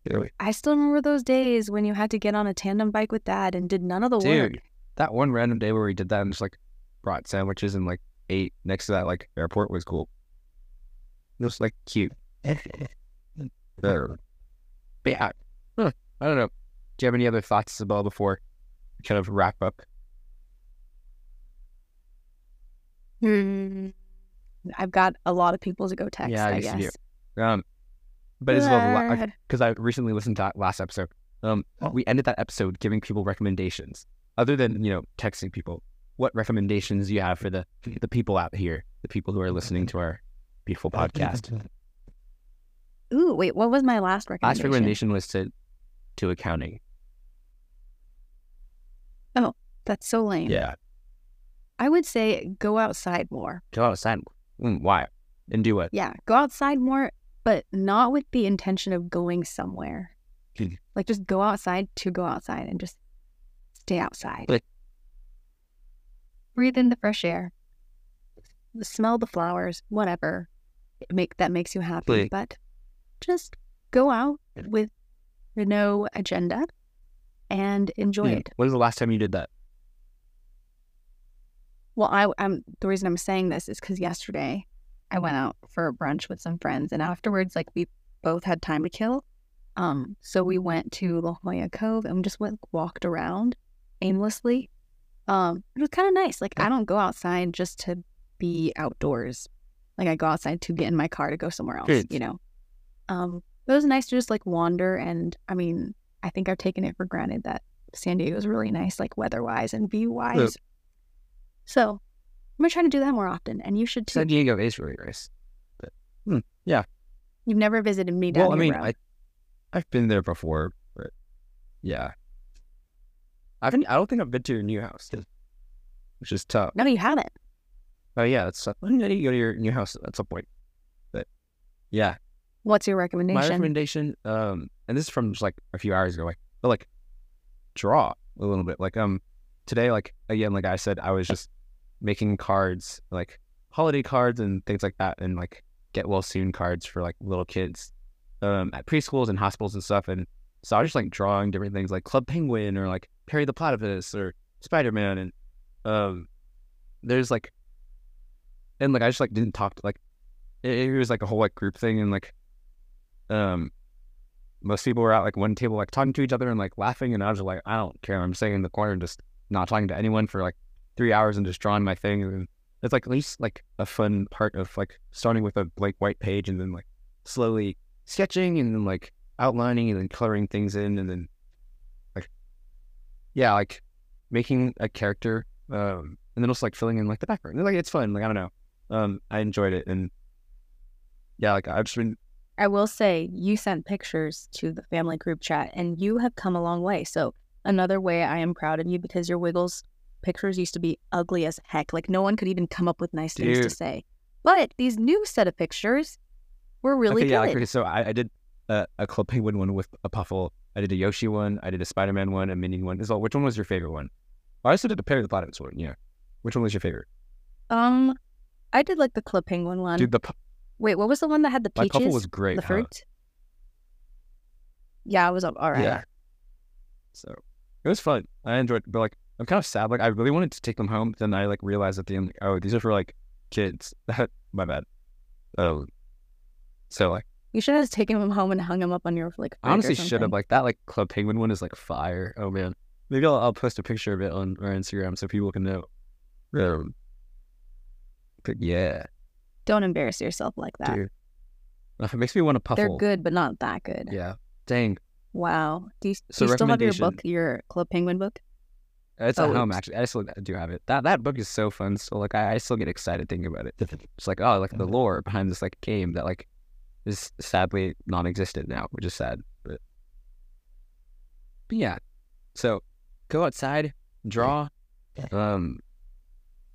Dude, I still remember those days when you had to get on a tandem bike with dad and did none of the work. dude, that one random day where we did that and just like brought sandwiches and like ate next to that like airport was cool. It was like cute. Better. But yeah, I don't know. Do you have any other thoughts, Isabel, before we kind of wrap up? Hmm. I've got a lot of people to go text, Yeah, I I guess you. Um, but Isabel, Good. because I recently listened to that last episode. Um, we ended that episode giving people recommendations, other than you know texting people. What recommendations do you have for the the people out here, the people who are listening to our beautiful podcast? Ooh, wait, what was my last recommendation? Last recommendation was to to accounting. Oh, that's so lame. Yeah, I would say go outside more. go outside. Mm, why? And do what? Yeah, go outside more, but not with the intention of going somewhere. Hmm. like just go outside to go outside and just stay outside. Like- Breathe in the fresh air. Smell the flowers, whatever. Make that makes you happy, Like- but just go out with no agenda and enjoy Yeah. it. When was the last time you did that? Well, I, I'm the reason I'm saying this is because yesterday I went out for a brunch with some friends, and afterwards, like we both had time to kill, Um, so we went to La Jolla Cove and we just went walked around aimlessly. Um, it was kind of nice. Like I don't go outside just to be outdoors. Like I go outside to get in my car to go somewhere else. Good. You know. Um, it was nice to just like wander and I mean, I think I've taken it for granted that San Diego is really nice, like weather wise and view wise. So I'm gonna try to do that more often, and you should too. San Diego is really nice. But hmm, yeah. You've never visited me down well, I mean. I I've been there before, but yeah, I haven't. I don't think I've been to your new house, which is tough. No, you haven't. Oh yeah, tough. When did you go to your new house at some point? But yeah, What's your recommendation? my recommendation, um, and this is from just like a few hours ago, like, but like, draw a little bit. Like, um, today, like again, like I said, I was just making cards, like holiday cards and things like that, and like get well soon cards for like little kids, um, at preschools and hospitals and stuff. And so I was just like drawing different things, like Club Penguin or like Perry the Platypus or Spider Man, and um, there's like, and like I just like didn't talk to like, it, it was like a whole like group thing, and like um most people were at like one table like talking to each other and like laughing and I was like I don't care. I'm sitting in the corner just not talking to anyone for like three hours and just drawing my thing. And it's like at least like a fun part of like starting with a blank white page and then like slowly sketching and then like outlining and then coloring things in and then like yeah like making a character um and then also like filling in like the background. Like it's fun. Like I don't know. Um I enjoyed it and yeah like I've just been I will say you sent pictures to the family group chat, and you have come a long way. So another way I am proud of you because your Wiggles pictures used to be ugly as heck. Like no one could even come up with nice things to say. But these new set of pictures were really okay, good. yeah, like, so I, I did a, a Club Penguin one with a Puffle. I did a Yoshi one. I did a Spider Man one, a Minion one. So which one was your favorite one? I also did a Perry the Platypus one. Yeah. Which one was your favorite? um, I did like the Club Penguin one. Dude, the Wait, what was the one that had the my peaches? Puffle was great. the huh? fruit. Yeah, it was all right. Yeah. So it was fun. I enjoyed, but like I'm kind of sad. Like I really wanted to take them home, but then I like realized at the end, like, oh, these are for like kids. my bad. Um. So like You should have taken them home and hung them up on your like. I honestly should have like that like Club Penguin one is like fire. Oh man, maybe I'll, I'll post a picture of it on our Instagram so people can know. Um, but yeah, Don't embarrass yourself like that. dude, it makes me want to puffle. They're good, but not that good. Yeah, dang, Wow. Do you, So do you still have your book, your Club Penguin book? it's Oh, at home actually. I still do have it. That that book is so fun. So like I, I still get excited thinking about it. It's like oh, like the lore behind this like game that like is sadly non-existent now, which is sad. But, but yeah, so go outside, draw, um,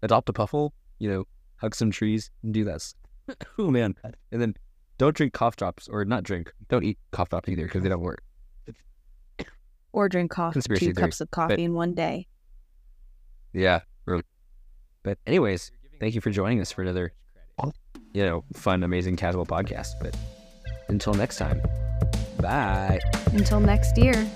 adopt a puffle. You know, hug some trees, and do that. oh man, and then don't drink cough drops or not drink. Don't eat cough drops either because they don't work. Or drink coffee, two theory, cups of coffee in one day. Yeah, really. But anyways, thank you for joining us for another, you know, fun, amazing, casual podcast. But until next time, bye. Until next year.